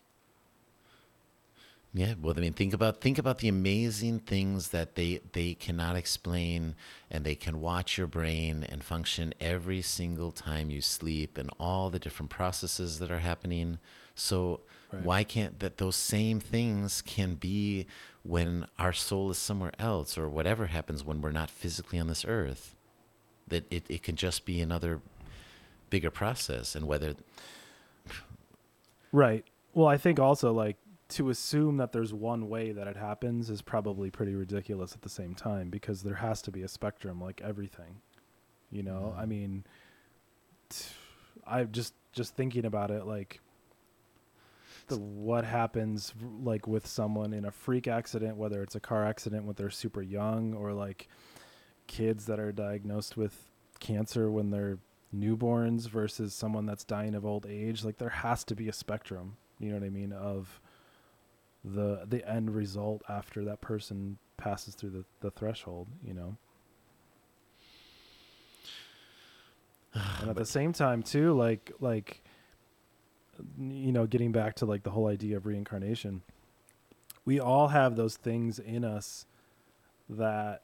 Yeah, well, I mean, think about think about the amazing things that they they cannot explain, and they can watch your brain and function every single time you sleep, and all the different processes that are happening. So Right. why can't that those same things can be when our soul is somewhere else, or whatever happens when we're not physically on this earth? That it, it can just be another bigger process, and whether right. Well, I think also like to assume that there's one way that it happens is probably pretty ridiculous at the same time because there has to be a spectrum like everything. You know, mm-hmm. I mean, t- I just just thinking about it like the what happens like with someone in a freak accident whether it's a car accident when they're super young or like kids that are diagnosed with cancer when they're newborns versus someone that's dying of old age like there has to be a spectrum you know what i mean of the the end result after that person passes through the, the threshold you know? And at the same time too like like you know getting back to like the whole idea of reincarnation we all have those things in us that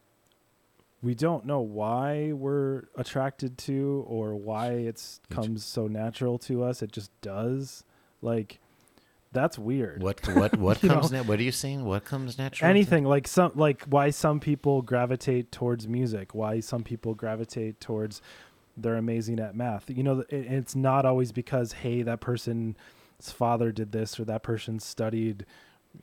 we don't know why we're attracted to or why it's comes so natural to us. It just does. Like that's weird What what what comes? Na- what are you saying? What comes natural? to- anything like some like why some people gravitate towards music why some people gravitate towards they're amazing at math you know it, it's not always because hey that person's father did this or that person studied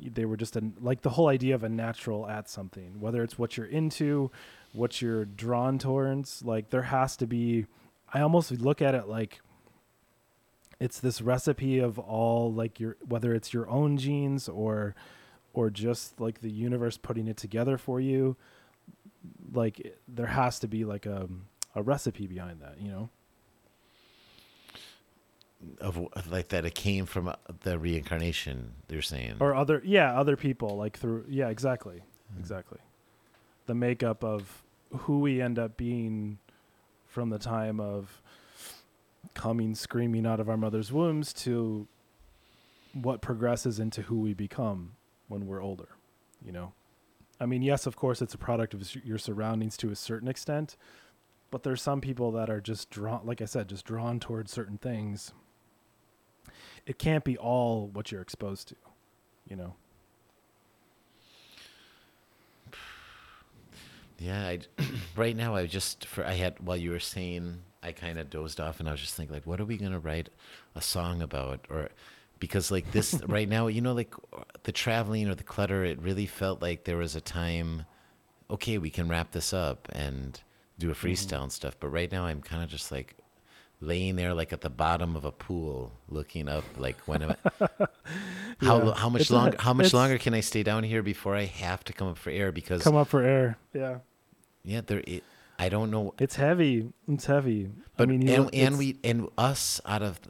they were just a, like the whole idea of a natural at something whether it's what you're into what you're drawn towards like there has to be i almost look at it like it's this recipe of all like your whether it's your own genes or or just like the universe putting it together for you like there has to be like a a recipe behind that you know? Of like that it came from uh, the reincarnation. You're saying, or other yeah other people like through yeah exactly exactly. The makeup of who we end up being from the time of coming screaming out of our mother's wombs to what progresses into who we become when we're older you know i mean yes of course it's a product of your surroundings to a certain extent but there's some people that are just drawn like i said just drawn towards certain things it can't be all what you're exposed to you know yeah. I, right now, I just for I had while you were saying, I kind of dozed off, and I was just thinking, like, what are we gonna write a song about, or because like this right now, you know, like the traveling or the clutter, it really felt like there was a time. Okay, we can wrap this up and do a mm-hmm. freestyle and stuff. But right now, I'm kind of just like laying there, like at the bottom of a pool, looking up. Like when am I? How Yeah. how much It's a- longer? How much longer can I stay down here before I have to come up for air? Because come up for air yeah yeah, there. It, I don't know, it's heavy it's heavy but i mean and, know, and we and us out of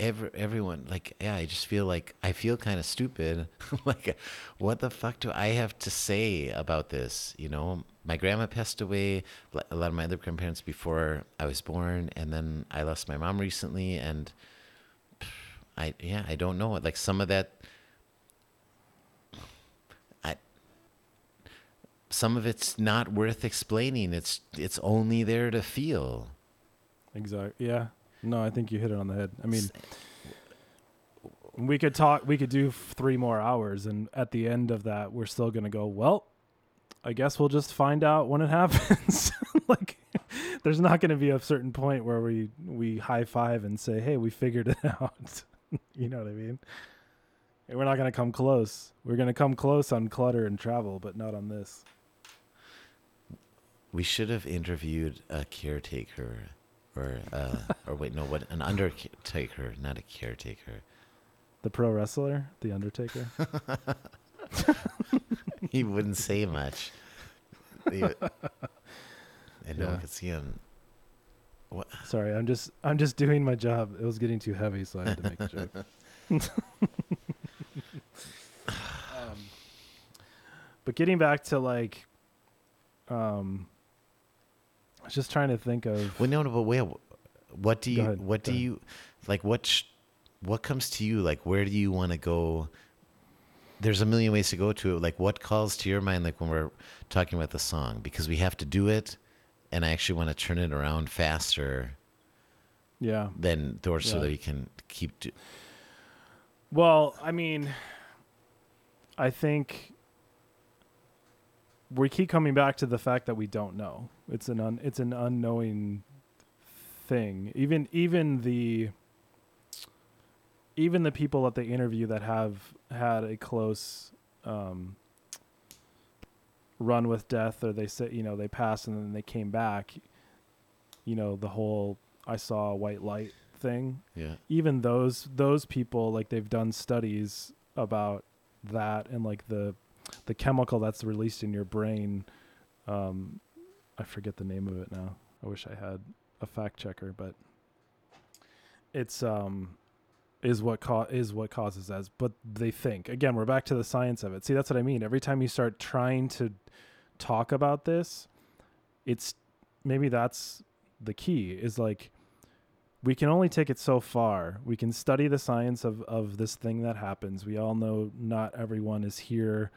every everyone like yeah, I just feel like I feel kind of stupid. like, what the fuck do I have to say about this? You know, my grandma passed away. A lot of my other grandparents before I was born, and then I lost my mom recently, and I yeah, I don't know. Like some of that. I some of it's not worth explaining. It's it's only there to feel. Exactly. Yeah. No, I think you hit it on the head. I mean, we could talk. We could do three more hours, and at the end of that, we're still gonna go. Well, I guess we'll just find out when it happens. like, there's not gonna be a certain point where we we high five and say, "Hey, we figured it out." you know what I mean? And we're not gonna come close. We're gonna come close on clutter and travel, but not on this. We should have interviewed a caretaker, or uh, or wait, no, what an undertaker, not a caretaker. The pro wrestler, the Undertaker. He wouldn't say much. He- and no Yeah. one could see him. What? Sorry, I'm just I'm just doing my job. It was getting too heavy, so I had to make a joke. um, but getting back to like, um, was just trying to think of. Well, no, no, but wait. What do you? ahead, what do you? Like what? Sh- what comes to you? Like where do you want to go? There's a million ways to go to it. Like what calls to your mind? Like when we're talking about the song, because we have to do it, and I actually want to turn it around faster Yeah. than or so Yeah. that we can keep. Do- Well, I mean, I think we keep coming back to the fact that we don't know. It's an un, it's an unknowing thing. Even even the even the people that they interview that have had a close um, run with death, or they say you know they passed and then they came back. You know the whole I saw a white light thing Yeah. even those those people like they've done studies about that and like the the chemical that's released in your brain um i forget the name of it now i wish i had a fact checker but it's um is what ca- is what causes as but they think again we're back to the science of it see that's what i mean every time you start trying to talk about this it's maybe that's the key is like we can only take it so far. We can study the science of, of this thing that happens. We all know not everyone is here.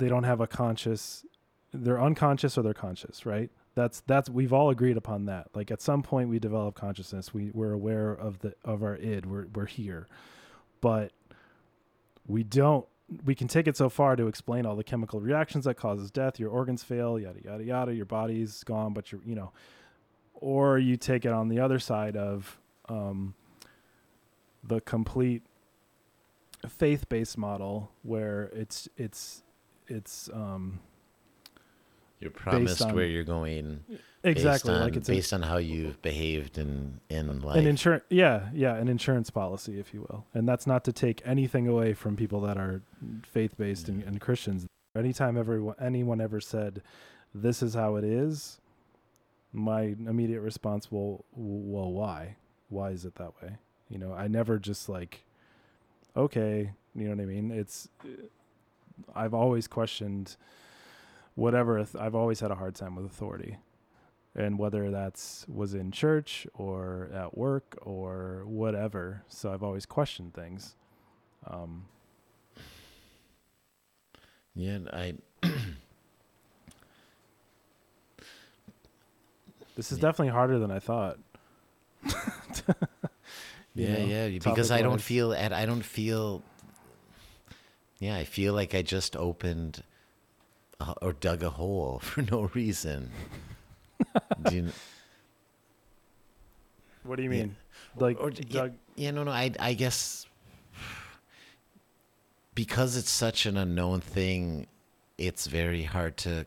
They don't have a conscious they're unconscious or they're conscious, right? That's that's we've all agreed upon that. Like at some point we develop consciousness. We we're aware of the of our id. We're we're here. But we don't we can take it so far to explain all the chemical reactions that causes death, your organs fail, yada yada yada, your body's gone, but you're you know or you take it on the other side of um, the complete faith-based model where it's it's it's um, You're promised on- where you're going. exactly based on, like it's based on how you've behaved in in life. an insurance yeah yeah an insurance policy if you will and that's not to take anything away from people that are faith-based and, and christians anytime everyone anyone ever said this is how it is my immediate response will well why why is it that way you know i never just like okay you know what i mean it's i've always questioned whatever i've always had a hard time with authority. And whether that's was in church or at work or whatever. So i've always questioned things. Um yeah, I this is Yeah. definitely harder than i thought. Yeah, know, yeah, because I don't feel at I don't feel Yeah, I feel like I just opened uh, or dug a hole for no reason. Do you, what do you Yeah. mean like or yeah, yeah, no, no. I I guess because it's such an unknown thing, it's very hard to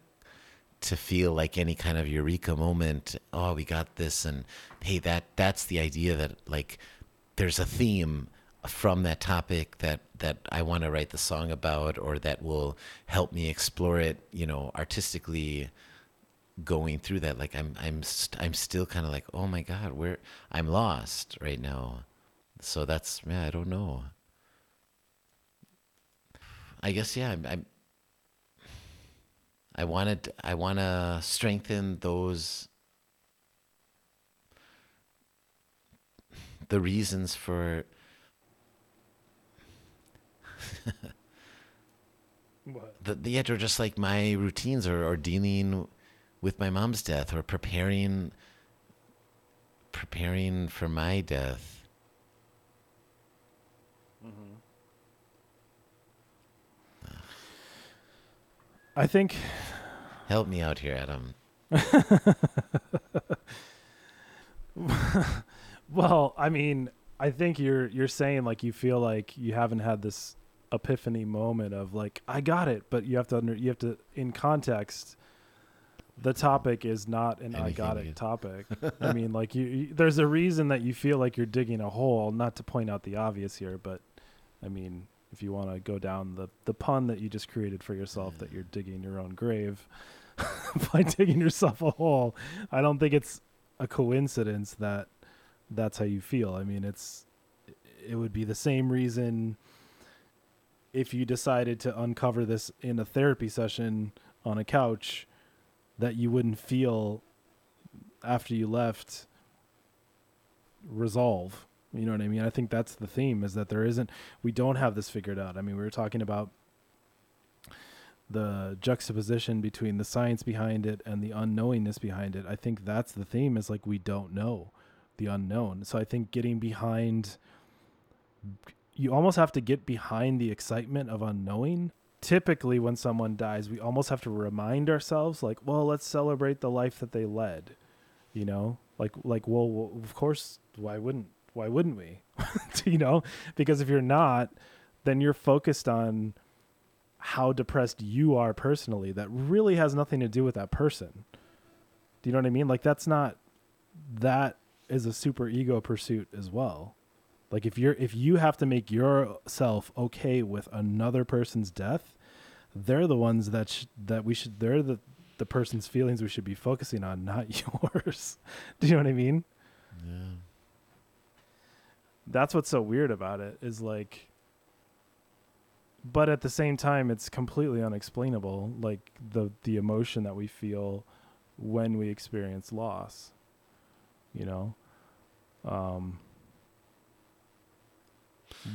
to feel like any kind of eureka moment. Oh, we got this, and hey, that that's the idea that like there's a theme from that topic that that I want to write the song about, or that will help me explore it, you know, artistically going through that like i'm i'm st- i'm still kind of like oh my god where i'm lost right now. So that's yeah i don't know. I guess yeah i'm, I'm i wanted i want to strengthen those the reasons for what? the, the yet are just like my routines or, or dealing with my mom's death or preparing preparing for my death. Mm-hmm. I think help me out here adam. Well i mean i think you're you're saying like you feel like you haven't had this epiphany moment of like i got it but you have to under you have to in context the topic is not an i got it topic. I mean like you, you there's a reason that you feel like you're digging a hole not to point out the obvious here but i mean if you want to go down the the pun that you just created for yourself that you're digging your own grave by digging yourself a hole i don't think it's a coincidence that that's how you feel. I mean it's it would be the same reason if you decided to uncover this in a therapy session on a couch that you wouldn't feel after you left resolve. You know what i mean? I think that's the theme is that there isn't we don't have this figured out. I mean we were talking about the juxtaposition between the science behind it and the unknowingness behind it. I think that's the theme is like we don't know the unknown. So i think getting behind you almost have to get behind the excitement of unknowing. Typically when someone dies we almost have to remind ourselves like well let's celebrate the life that they led you know? Like like well, well of course why wouldn't why wouldn't we? You know? Because if you're not then you're focused on how depressed you are personally that really has nothing to do with that person. Do you know what i mean? Like that's not that is a super ego pursuit as well. Like if you're if you have to make yourself okay with another person's death, they're the ones that sh- that we should they're the the person's feelings we should be focusing on, not yours. Do you know what I mean? Yeah. That's what's so weird about it is like but at the same time it's completely unexplainable like the the emotion that we feel when we experience loss. You know? Um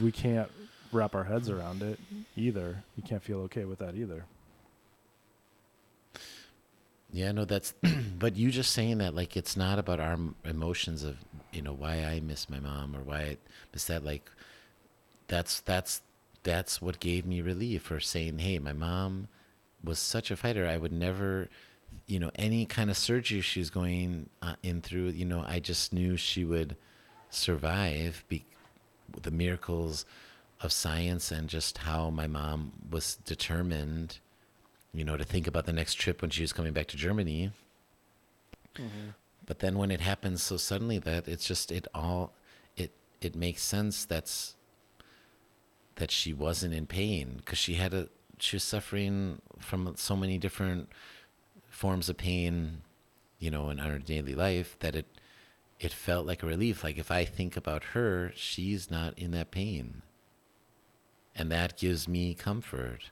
we can't wrap our heads around it either. You can't feel okay with that either. Yeah, no, that's. but you just saying that, like, it's not about our emotions of, you know, why I miss my mom or why I miss that. Like, that's that's that's what gave me relief for saying, hey, my mom was such a fighter. I would never, you know, any kind of surgery she was going uh, in through. You know, I just knew she would survive. Be, the miracles of science and just how my mom was determined you know, to think about the next trip when she was coming back to Germany. Mm-hmm. But then when it happens so suddenly that it's just it all it it makes sense that's that she wasn't in pain because she had a she was suffering from so many different forms of pain, you know, in her daily life that it it felt like a relief. Like if I think about her, she's not in that pain. And that gives me comfort.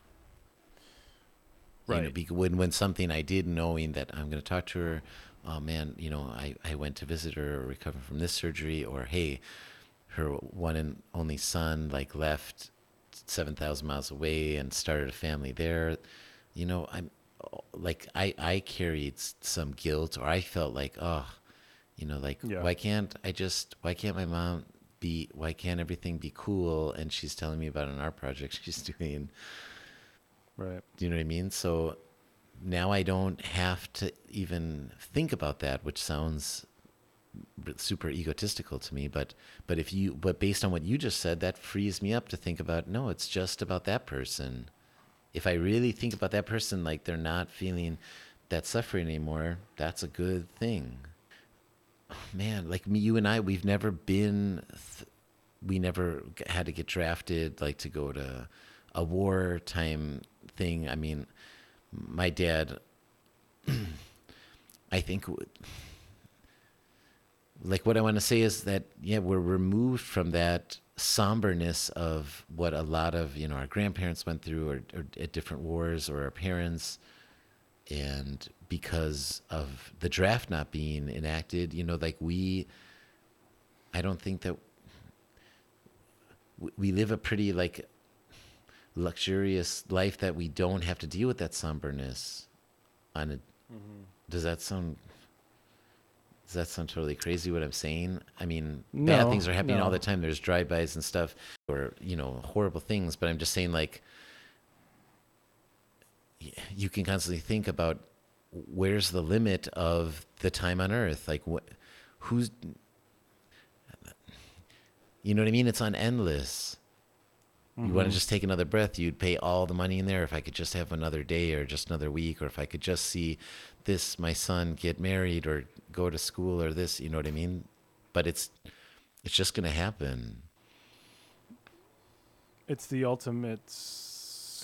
You know, Right. when when something I did knowing that I'm going to talk to her, oh man, you know, I, I went to visit her or recover from this surgery, or hey, her one and only son like left seven thousand miles away and started a family there. You know, I'm like I I carried some guilt, or I felt like oh, you know, like Yeah. why can't I just why can't my mom be why can't everything be cool? And she's telling me about an art project she's doing. Right. Do you know what I mean? So now I don't have to even think about that, which sounds super egotistical to me. But but if you but based on what you just said, that frees me up to think about no, it's just about that person. If I really think about that person, like they're not feeling that suffering anymore, that's a good thing. Man, like me, you and I, we've never been. Th- we never had to get drafted like to go to a wartime thing. I mean, my dad, I think, like what I want to say is that yeah, we're removed from that somberness of what a lot of you know our grandparents went through, or, or at different wars, or our parents, and because of the draft not being enacted, you know, like we, I don't think that we live a pretty like luxurious life that we don't have to deal with that somberness on a mm-hmm. does that sound does that sound totally crazy what i'm saying? I mean bad things are happening all the time. There's drive-bys and stuff or you know horrible things but i'm just saying like you can constantly think about where's the limit of the time on earth like what who's you know what i mean it's unendless you want to mm-hmm. just take another breath, you'd pay all the money in there if I could just have another day or just another week, or if I could just see this, my son, get married or go to school or this, you know what I mean? But it's it's just gonna happen. It's the ultimate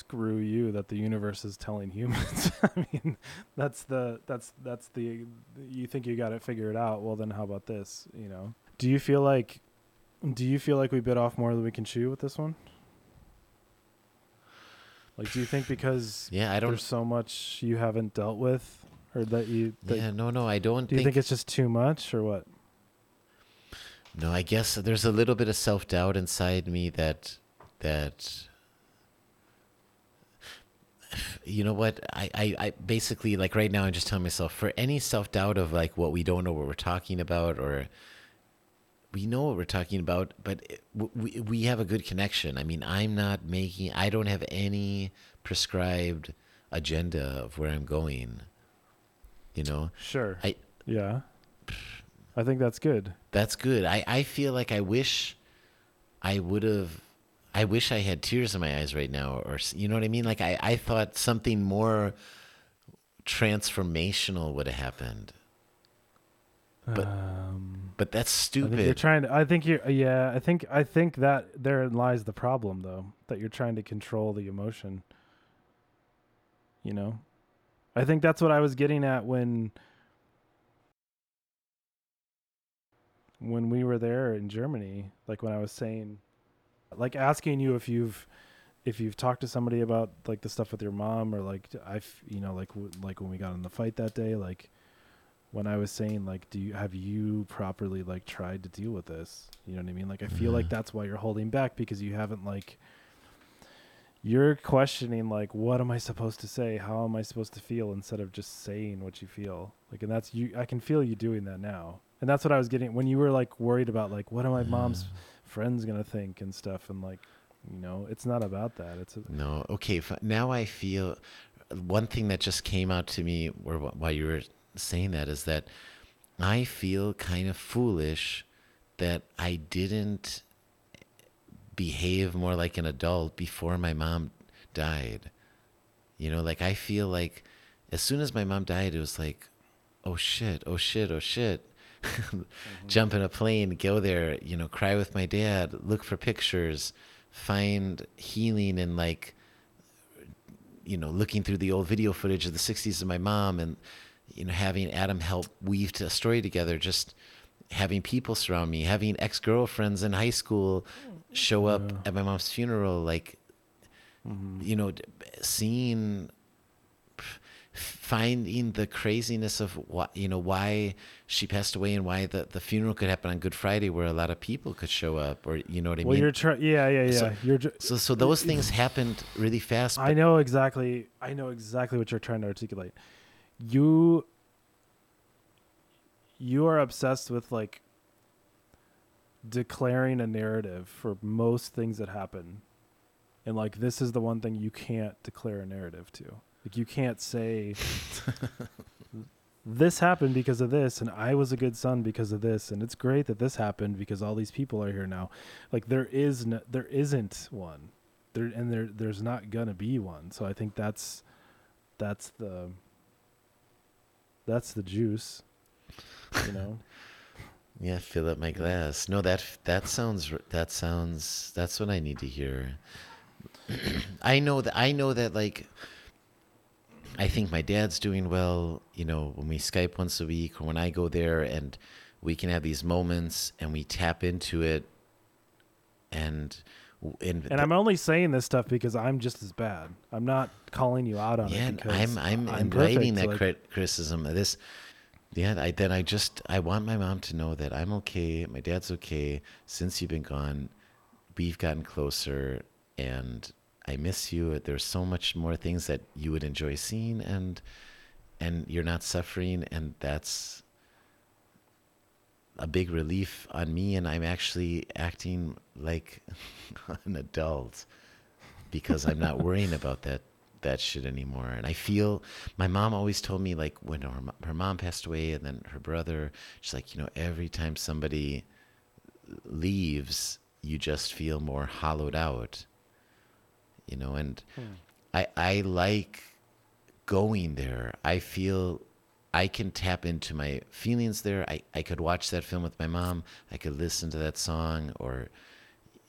screw you that the universe is telling humans. I mean, that's the that's that's the you think you got it figured out. Well, then how about this? You know, do you feel like do you feel like we bit off more than we can chew with this one? Like, do you think because Yeah, I don't there's so much you haven't dealt with, or that you that, Yeah, no, no, I don't do you think, think it's just too much, or what? No, I guess there's a little bit of self doubt inside me that that you know what I, I I basically like right now I'm just telling myself for any self doubt of like what we don't know what we're talking about or we know what we're talking about but it, we we have a good connection. I mean I'm not making I don't have any prescribed agenda of where I'm going. You know Sure. I yeah. I think that's good. That's good. I, I feel like I wish I would have. I wish I had tears in my eyes right now, or you know what I mean. Like I, I thought something more transformational would have happened. but Um, but that's think you're trying to. I think you're. Yeah, I think. I think that there lies the problem, though. That you're trying to control the emotion. You know, I think that's what I was getting at when. When we were there in Germany, like when I was saying, like asking you if you've, if you've talked to somebody about like the stuff with your mom, or like I've, you know, like w- like when we got in the fight that day, like when I was saying like, do you have you properly like tried to deal with this? You know what I mean? Like I feel like Mhm. that's why you're holding back because you haven't like you're questioning like what am I supposed to say? How am I supposed to feel instead of just saying what you feel? Like and that's you I can feel you doing that now. And that's what I was getting when you were like worried about like what are my mom's friends to think and stuff and like you know, it's not about that. It's a, No, okay. Now I feel one thing that just came out to me, or while you were saying that, is that I feel kind of foolish that I didn't behave more like an adult before my mom died. You know, like I feel like as soon as my mom died, it was like, oh shit, oh shit, oh shit. Jump in a plane, go there, you know, cry with my dad, look for pictures, find healing in like, you know, looking through the old video footage of the 60s of my mom and, you know, having Adam help weave to a story together, just having people surround me, having ex girlfriends in high school hmm. show up at my mom's funeral, like, mm-hmm. you know, seeing finding the craziness of why you know why she passed away and why the, the funeral could happen on Good Friday where a lot of people could show up or you know what I well, mean Well, you're trying. Yeah, yeah, yeah. So- you're. Ju- so so those things happened really fast I know exactly. I know exactly what you're trying to articulate. You. You are obsessed with like. Declaring a narrative for most things that happen, and like this is the one thing you can't declare a narrative to. Like you can't say. this happened because of this and i was a good son because of this and it's great that this happened because all these people are here now. Like there is no, there isn't one. There and there there's not gonna be one. So i think that's that's the that's the juice you know? Yeah fill up my glass. No that that sounds that sounds that's what I need to hear. I know that I know that like I think my dad's doing well, you know, when we Skype once a week or when I go there and we can have these moments and we tap into it and and, and i'm only saying this stuff because i'm just as bad i'm not calling you out on yeah, it because I'm I'm, I'm inviting perfect, that like- criticism. of This, yeah. I then I just I want my mom to know that I'm okay. My dad's okay. Since you've been gone, we've gotten closer, and I miss you. There's so much more things that you would enjoy seeing, and and you're not suffering, and that's a big relief on me. And I'm actually acting like an adult because I'm not worrying about that that shit anymore. And I feel my mom always told me like when her her mom passed away and then her brother, she's like, you know, every time somebody leaves, you just feel more hollowed out. You know, and hmm. I I like going there. I feel I can tap into my feelings there. I, I could watch that film with my mom. I could listen to that song or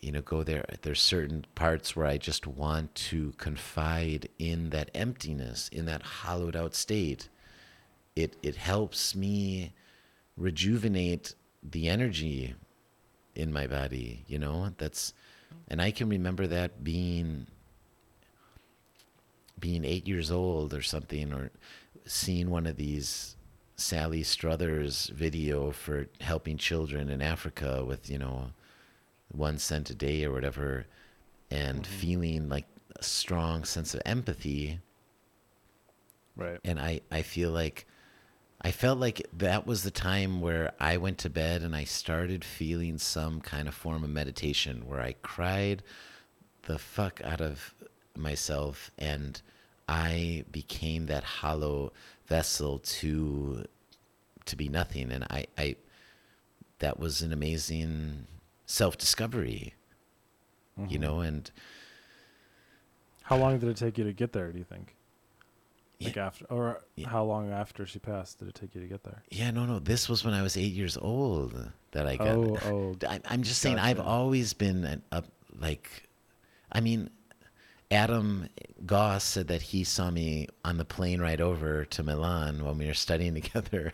you know go there there's certain parts where i just want to confide in that emptiness in that hollowed out state it it helps me rejuvenate the energy in my body you know that's and i can remember that being being 8 years old or something or seeing one of these Sally Struthers video for helping children in Africa with you know one cent a day or whatever and mm-hmm. feeling like a strong sense of empathy. Right. And I, I feel like I felt like that was the time where I went to bed and I started feeling some kind of form of meditation where I cried the fuck out of myself and I became that hollow vessel to to be nothing and I, I that was an amazing self discovery you mm-hmm. know and how long did it take you to get there do you think Like after, or how long after she passed did it take you to get there? Yeah, no, no. This was when I was eight years old that I got. Oh, oh, I, I'm just saying, I've always been an, up like, I mean, Adam Goss said that he saw me on the plane ride over to Milan when we were studying together,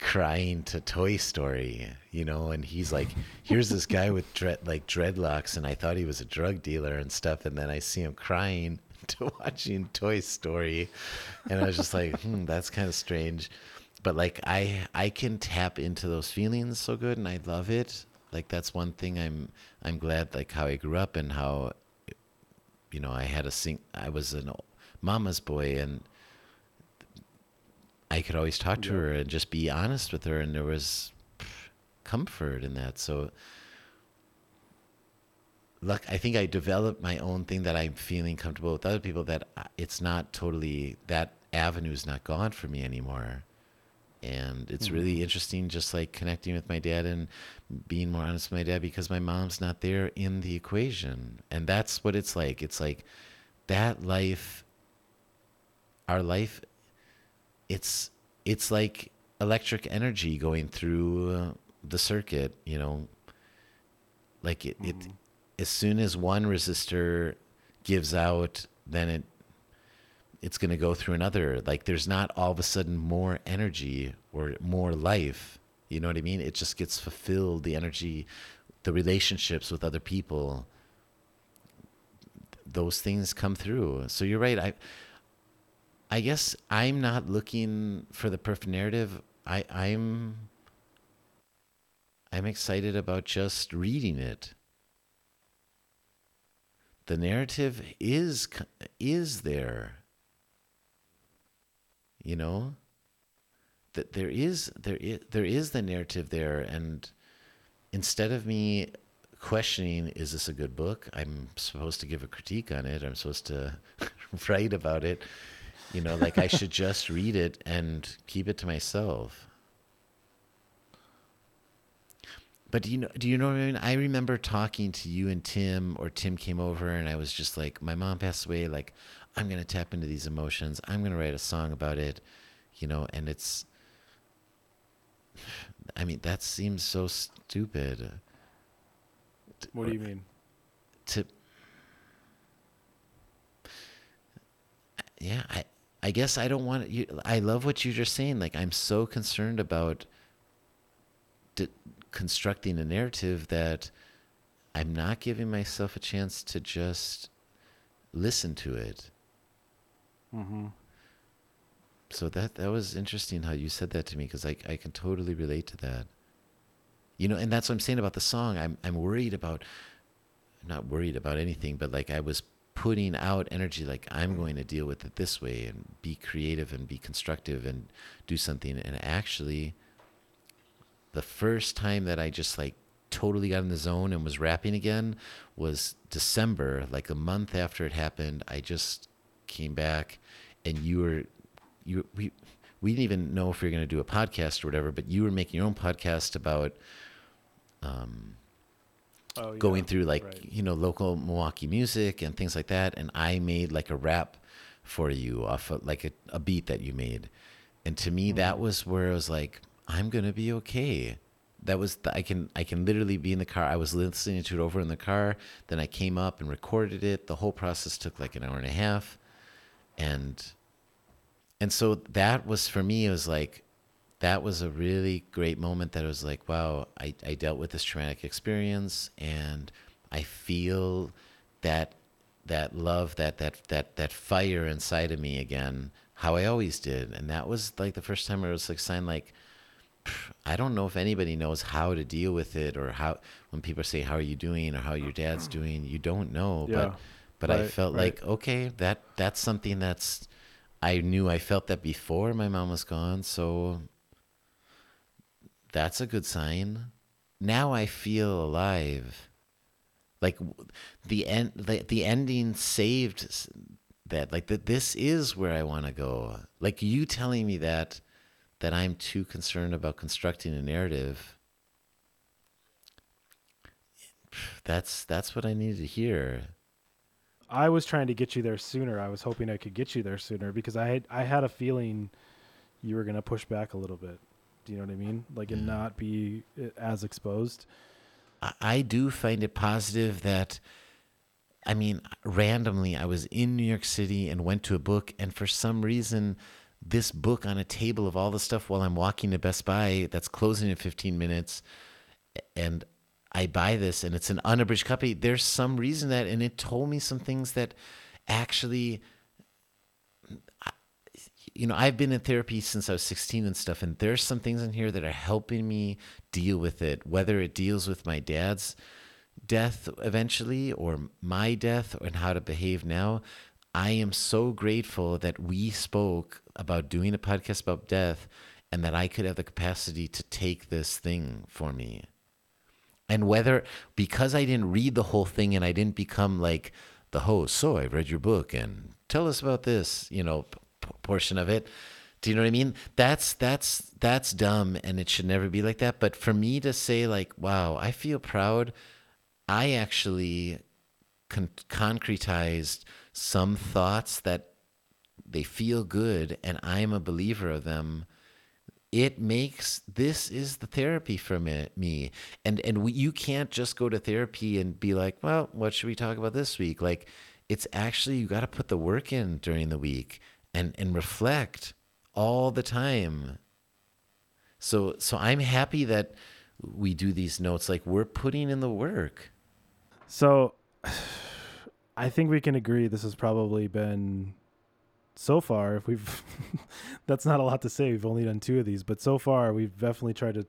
crying to Toy Story, you know, and he's like, "Here's this guy with dread like dreadlocks, and I thought he was a drug dealer and stuff, and then I see him crying to watching Toy Story, and I was just like, hmm, that's kind of strange." But like I I can tap into those feelings so good, and I love it. Like that's one thing I'm I'm glad like how I grew up and how you know, I had a sing. I was a mama's boy, and I could always talk to her and just be honest with her, and there was comfort in that. So, look, I think I developed my own thing that I'm feeling comfortable with other people. That it's not totally that avenue is not gone for me anymore. And it's hmm. really interesting, just like connecting with my dad and being more honest with my dad because my mom's not there in the equation. And that's what it's like. It's like that life, our life, it's it's like electric energy going through uh, the circuit. You know, like it, it as soon as one resistor gives out, then it it's going to go through another. Like there's not all of a sudden more energy or more life. You know what I mean? It just gets fulfilled. The energy, the relationships with other people, those things come through. So you're right. I, I guess I'm not looking for the perfect narrative. I, I'm, I'm excited about just reading it. The narrative is is there you know that there is there is there is the narrative there and instead of me questioning is this a good book? I'm supposed to give a critique on it. I'm supposed to write about it. You know like i should just read it and keep it to myself. But do you know do you know what I mean? I remember talking to you and Tim or Tim came over and I was just like my mom passed away. Like I'm going to tap into these emotions. I'm going to write a song about it, you know, and it's I mean that seems so stupid what do you mean? to yeah i i guess i don't want you i love what you're just saying like i'm so concerned about d- constructing a narrative that i'm not giving myself a chance to just listen to it Mm-hmm. So that that was interesting how you said that to me because I, I can totally relate to that. You know and that's what i'm saying about the song. I'm i'm worried about not worried about anything but like i was putting out energy like i'm going to deal with it this way and be creative and be constructive and do something. And actually the first time that i just like totally got in the zone and was rapping again was december like a month after it happened. I just came back and you were you we we didn't even know if we were going to do a podcast or whatever but you were making your own podcast about um Oh, going through like right. you know local Milwaukee music and things like that, and I made like a rap for you off of, like a, a beat that you made, and to me that Mm-hmm. was where I was like, I'm gonna be okay. That was the, I can I can literally be in the car. I was listening to it over in the car. Then I came up and recorded it. The whole process took like an hour and a half, and and so that was for me. It was like that was a really great moment that I was like, wow, I, I dealt with this traumatic experience and I feel that that love, that that that that fire inside of me again, how I always did. And that was like the first time where it was like sign like I don't know if anybody knows how to deal with it or how when people say how are you doing or how your dad's doing, you don't know. Yeah, But but I felt right. like okay, that that's something that's I knew I felt that before my mom was gone, so that's a good sign. Now I feel alive. Like the end, the, the ending saved that. Like that, this is where I want to go. Like you telling me that, that I'm too concerned about constructing a narrative. That's that's what I needed to hear. I was trying to get you there sooner. I was hoping I could get you there sooner because I had I had a feeling you were gonna push back a little bit. Do you know what I mean? Like and not be uh, as exposed. I- I do find it positive that, I mean, randomly, I was in New York City and went to a book, and for some reason, this book on a table of all the stuff while I'm walking to Best Buy that's closing in 15 minutes, and I buy this and it's an unabridged copy. There's some reason that, and it told me some things that actually you know, I've been in therapy since I was 16 and stuff, and there's some things in here that are helping me deal with it, whether it deals with my dad's death eventually or my death and how to behave now. I am so grateful that we spoke about doing a podcast about death and that I could have the capacity to take this thing for me. And whether, because I didn't read the whole thing and I didn't become like the host, so I read your book and tell us about this, you know, p- portion of it. Do you know what I mean? That's that's that's dumb, and it should never be like that. But for me to say like, "Wow, I feel proud," I actually con- concretized some thoughts that they feel good, and I'm a believer of them. It makes this is the therapy for me, and and we, you can't just go to therapy and be like, "Well, what should we talk about this week?" Like, it's actually you got to put the work in during the week and and reflect all the time. So so I'm happy that we do these notes like we're putting in the work. So I think we can agree this has probably been so far if we've that's not a lot to say. We've only done two of these, but so far we've definitely tried to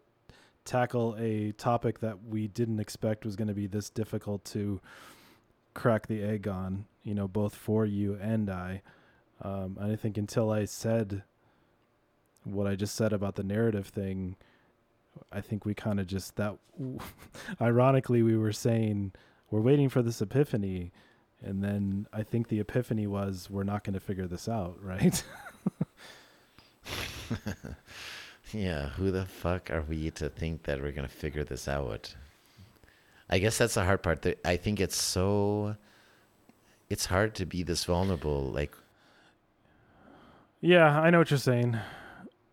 tackle a topic that we didn't expect was going to be this difficult to crack the egg on, you know, both for you and I. Um, and I think until I said what I just said about the narrative thing, I think we kind of just that. ironically, we were saying we're waiting for this epiphany, and then I think the epiphany was we're not going to figure this out, right? Yeah, who the fuck are we to think that we're gonna figure this out? I guess that's the hard part. I think it's so. It's hard to be this vulnerable. Like, yeah, I know what you're saying.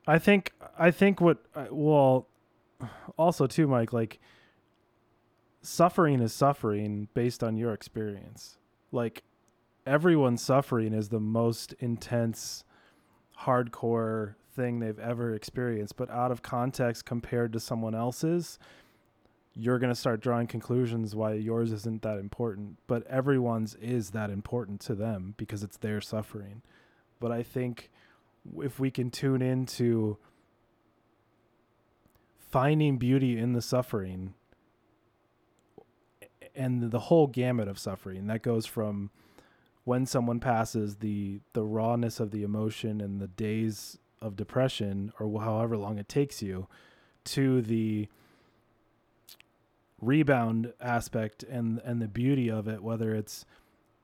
I think I think what well, also too, Mike. Like, suffering is suffering based on your experience. Like, everyone's suffering is the most intense, hardcore thing they've ever experienced, but out of context compared to someone else's, you're going to start drawing conclusions why yours isn't that important, but everyone's is that important to them because it's their suffering. But I think if we can tune into finding beauty in the suffering and the whole gamut of suffering that goes from when someone passes the the rawness of the emotion and the days of depression or however long it takes you to the rebound aspect and and the beauty of it whether it's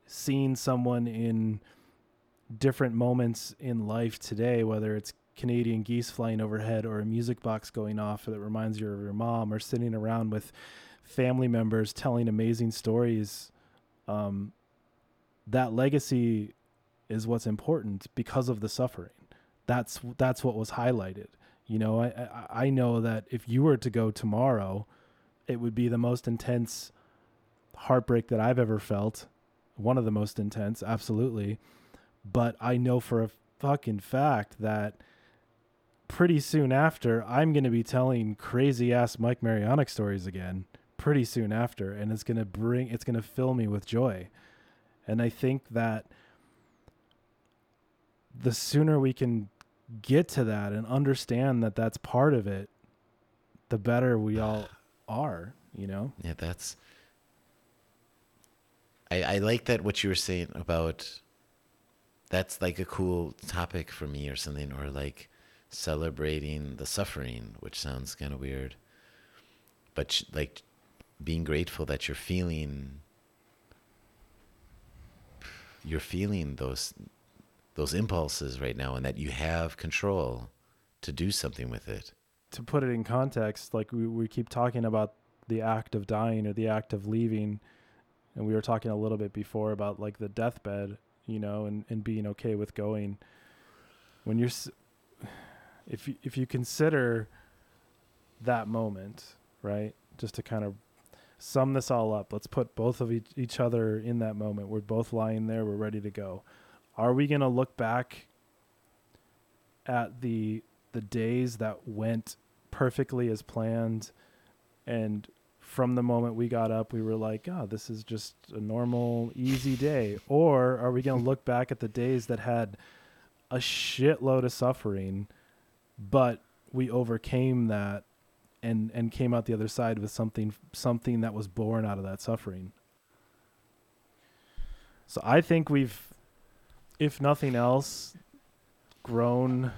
seeing someone in different moments in life today whether it's Canadian geese flying overhead or a music box going off that reminds you of your mom or sitting around with family members telling amazing stories um, that legacy is what's important because of the suffering that's that's what was highlighted. You know, I, I I know that if you were to go tomorrow, it would be the most intense heartbreak that I've ever felt. One of the most intense, absolutely. But I know for a fucking fact that pretty soon after, I'm going to be telling crazy ass Mike Marionic stories again. Pretty soon after, and it's going to bring, it's going to fill me with joy. And I think that the sooner we can get to that and understand that that's part of it, the better we all are, you know? yeah, that's. I I like that what you were saying about. That's like a cool topic for me, or something, or like celebrating the suffering, which sounds kind of weird. But sh- like being grateful that you're feeling you're feeling those those impulses right now and that you have control to do something with it. To put it in context, like we, we keep talking about the act of dying or the act of leaving. and we were talking a little bit before about like the deathbed, you know, and and being okay with going. When you're, if you, if you consider that moment, right? Just to kind of sum this all up, let's put both of each, each other in that moment. We're both lying there. We're ready to go. Are we gonna look back at the the days that went perfectly as planned, and from the moment we got up, we were like, "Oh, this is just a normal, easy day," or are we gonna look back at the days that had a shitload of suffering, but we overcame that and and came out the other side with something something that was born out of that suffering. So I think we've if nothing else grown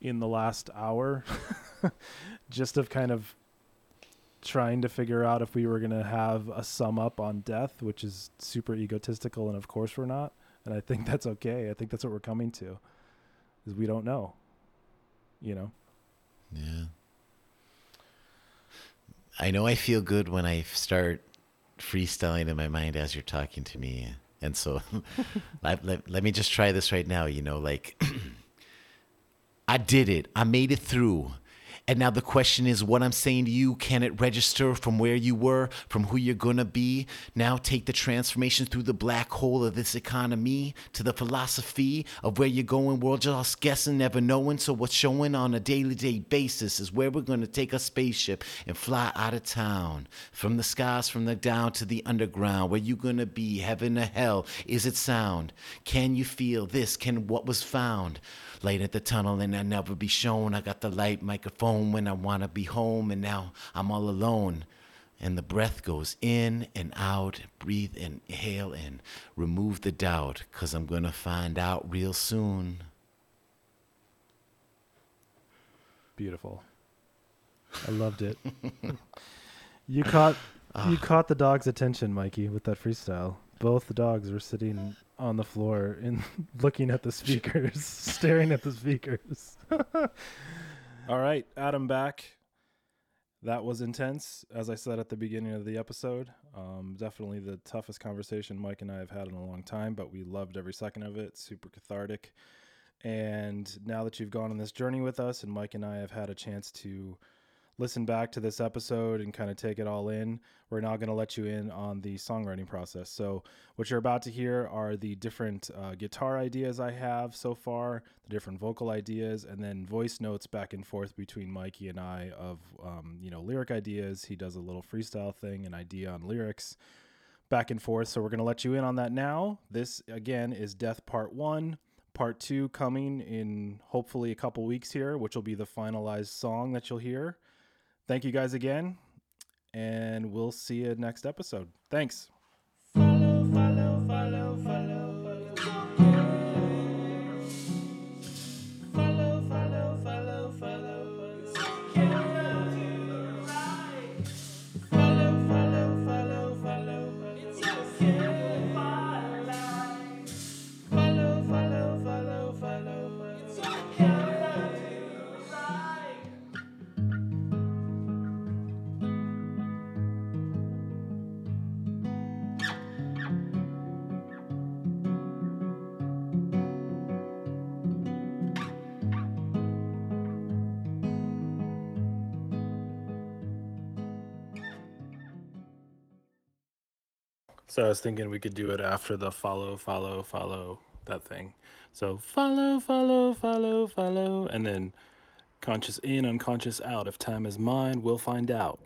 in the last hour just of kind of trying to figure out if we were going to have a sum up on death, which is super egotistical and of course we're not. And I think that's okay. I think that's what we're coming to. Is we don't know. You know. Yeah. I know I feel good when I start freestyling in my mind as you're talking to me. And so let, let, let me just try this right now. You know, like, I did it, I made it through. And now the question is what I'm saying to you, can it register from where you were, from who you're gonna be? Now take the transformation through the black hole of this economy to the philosophy of where you're going. We're just guessing, never knowing. So what's showing on a daily day basis is where we're gonna take a spaceship and fly out of town. From the skies, from the down to the underground. Where you gonna be, heaven or hell? Is it sound? Can you feel this? Can what was found? Light at the tunnel and I never be shown. I got the light microphone when I wanna be home, and now I'm all alone. And the breath goes in and out. Breathe and inhale and remove the doubt, cause I'm gonna find out real soon. Beautiful. I loved it. you caught ah. you caught the dog's attention, Mikey, with that freestyle. Both the dogs were sitting on the floor and looking at the speakers, staring at the speakers. All right, Adam back. That was intense, as I said at the beginning of the episode. Um, definitely the toughest conversation Mike and I have had in a long time, but we loved every second of it. Super cathartic. And now that you've gone on this journey with us, and Mike and I have had a chance to listen back to this episode and kind of take it all in, we're now going to let you in on the songwriting process. So, what you're about to hear are the different uh, guitar ideas I have so far, the different vocal ideas, and then voice notes back and forth between Mikey and I of, um, you know, lyric ideas. He does a little freestyle thing, an idea on lyrics back and forth. So we're going to let you in on that now. This again is Death Part 1. Part 2 coming in hopefully a couple weeks here, which will be the finalized song that you'll hear. Thank you guys again, and we'll see you next episode. Thanks. So I was thinking we could do it after the follow, follow, follow that thing. So follow, follow, follow, follow, and then conscious in, unconscious out. If time is mine, we'll find out.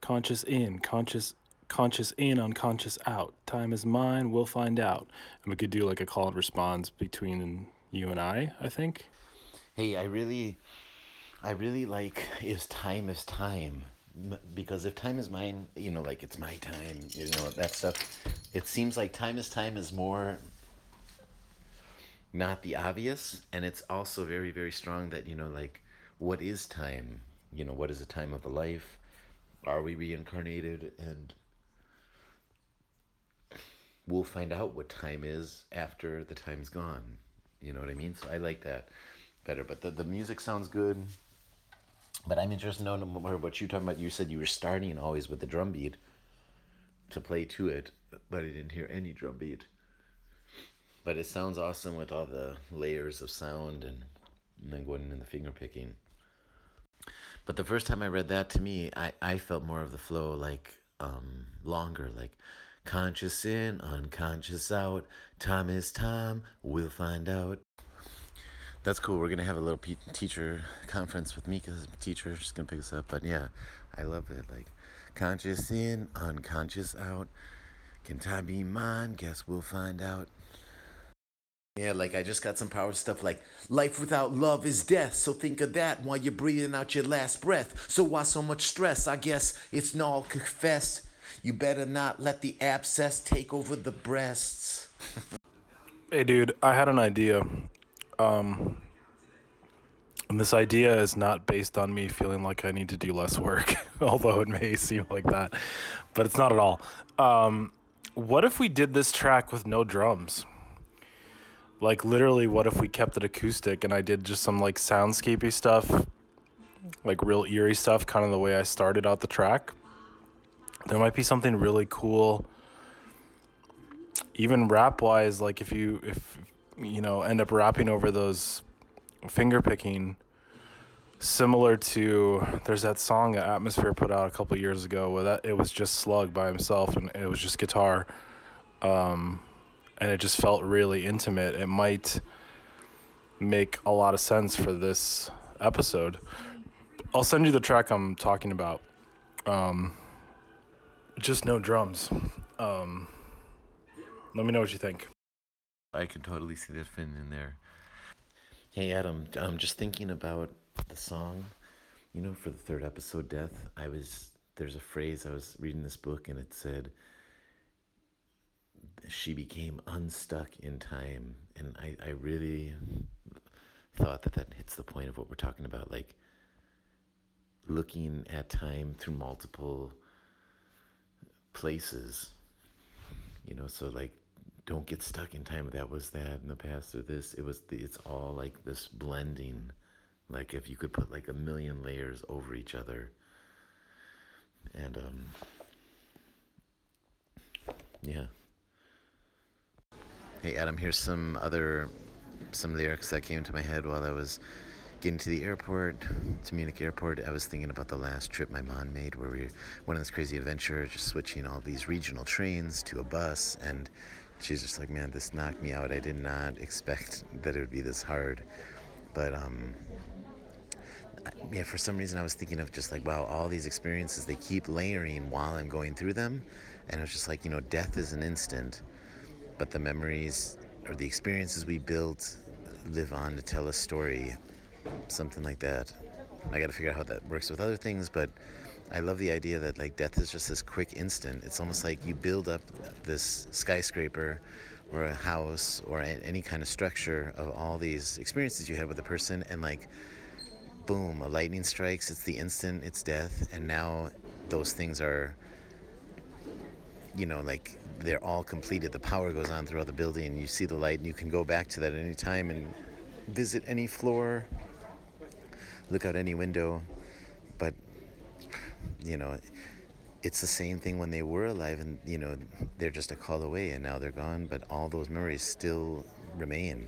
Conscious in, conscious, conscious in, unconscious out. Time is mine, we'll find out. And we could do like a call and response between you and I. I think. Hey, I really, I really like is time is time because if time is mine, you know, like it's my time, you know, that stuff. It seems like time is time is more not the obvious, and it's also very, very strong that you know, like, what is time? You know, what is the time of a life? Are we reincarnated? And we'll find out what time is after the time's gone. You know what I mean? So I like that better. But the, the music sounds good. But I'm interested to know more what you're talking about. You said you were starting always with the drum beat to play to it. but I didn't hear any drum beat. But it sounds awesome with all the layers of sound and, and then going in the finger picking. But the first time I read that to me, I, I felt more of the flow like um, longer, like conscious in, unconscious out. Time is time, we'll find out. That's cool. We're gonna have a little pe- teacher conference with Mika's teacher. She's gonna pick us up. But yeah, I love it. Like conscious in, unconscious out. Can time be mine? Guess we'll find out. Yeah, like I just got some power stuff like life without love is death. So think of that while you're breathing out your last breath. So why so much stress? I guess it's null confessed. You better not let the abscess take over the breasts. Hey, dude, I had an idea. Um, and this idea is not based on me feeling like I need to do less work, although it may seem like that, but it's not at all. Um, what if we did this track with no drums? Like, literally, what if we kept it acoustic and I did just some like soundscapey stuff, like real eerie stuff, kind of the way I started out the track? There might be something really cool even rap wise, like if you if you know end up rapping over those finger picking, similar to there's that song that Atmosphere put out a couple years ago where that it was just Slug by himself and it was just guitar, um, and it just felt really intimate. It might make a lot of sense for this episode. I'll send you the track I'm talking about. Um, just no drums. Um, let me know what you think. I can totally see that fin in there. Hey Adam, I'm just thinking about the song. You know, for the third episode, Death, I was there's a phrase I was reading this book and it said she became unstuck in time. And I, I really thought that that hits the point of what we're talking about. Like looking at time through multiple places. You know, so like don't get stuck in time. That was that in the past or this. It was the, it's all like this blending. Like if you could put like a million layers over each other. And um yeah. Hey Adam, here's some other some lyrics that came to my head while I was getting to the airport, to Munich airport. I was thinking about the last trip my mom made where we went on this crazy adventure, just switching all these regional trains to a bus and she's just like, man, this knocked me out. I did not expect that it would be this hard. But um, yeah, for some reason I was thinking of just like, wow, all these experiences they keep layering while I'm going through them, and it was just like, you know, death is an instant, but the memories or the experiences we built live on to tell a story, something like that. I got to figure out how that works with other things, but I love the idea that like death is just this quick instant. It's almost like you build up this skyscraper or a house or any kind of structure of all these experiences you had with a person and like boom, a lightning strikes, it's the instant, it's death, and now those things are you know, like they're all completed. The power goes on throughout the building and you see the light and you can go back to that at any time and visit any floor, look out any window. You know, it's the same thing when they were alive and, you know, they're just a call away and now they're gone, but all those memories still remain.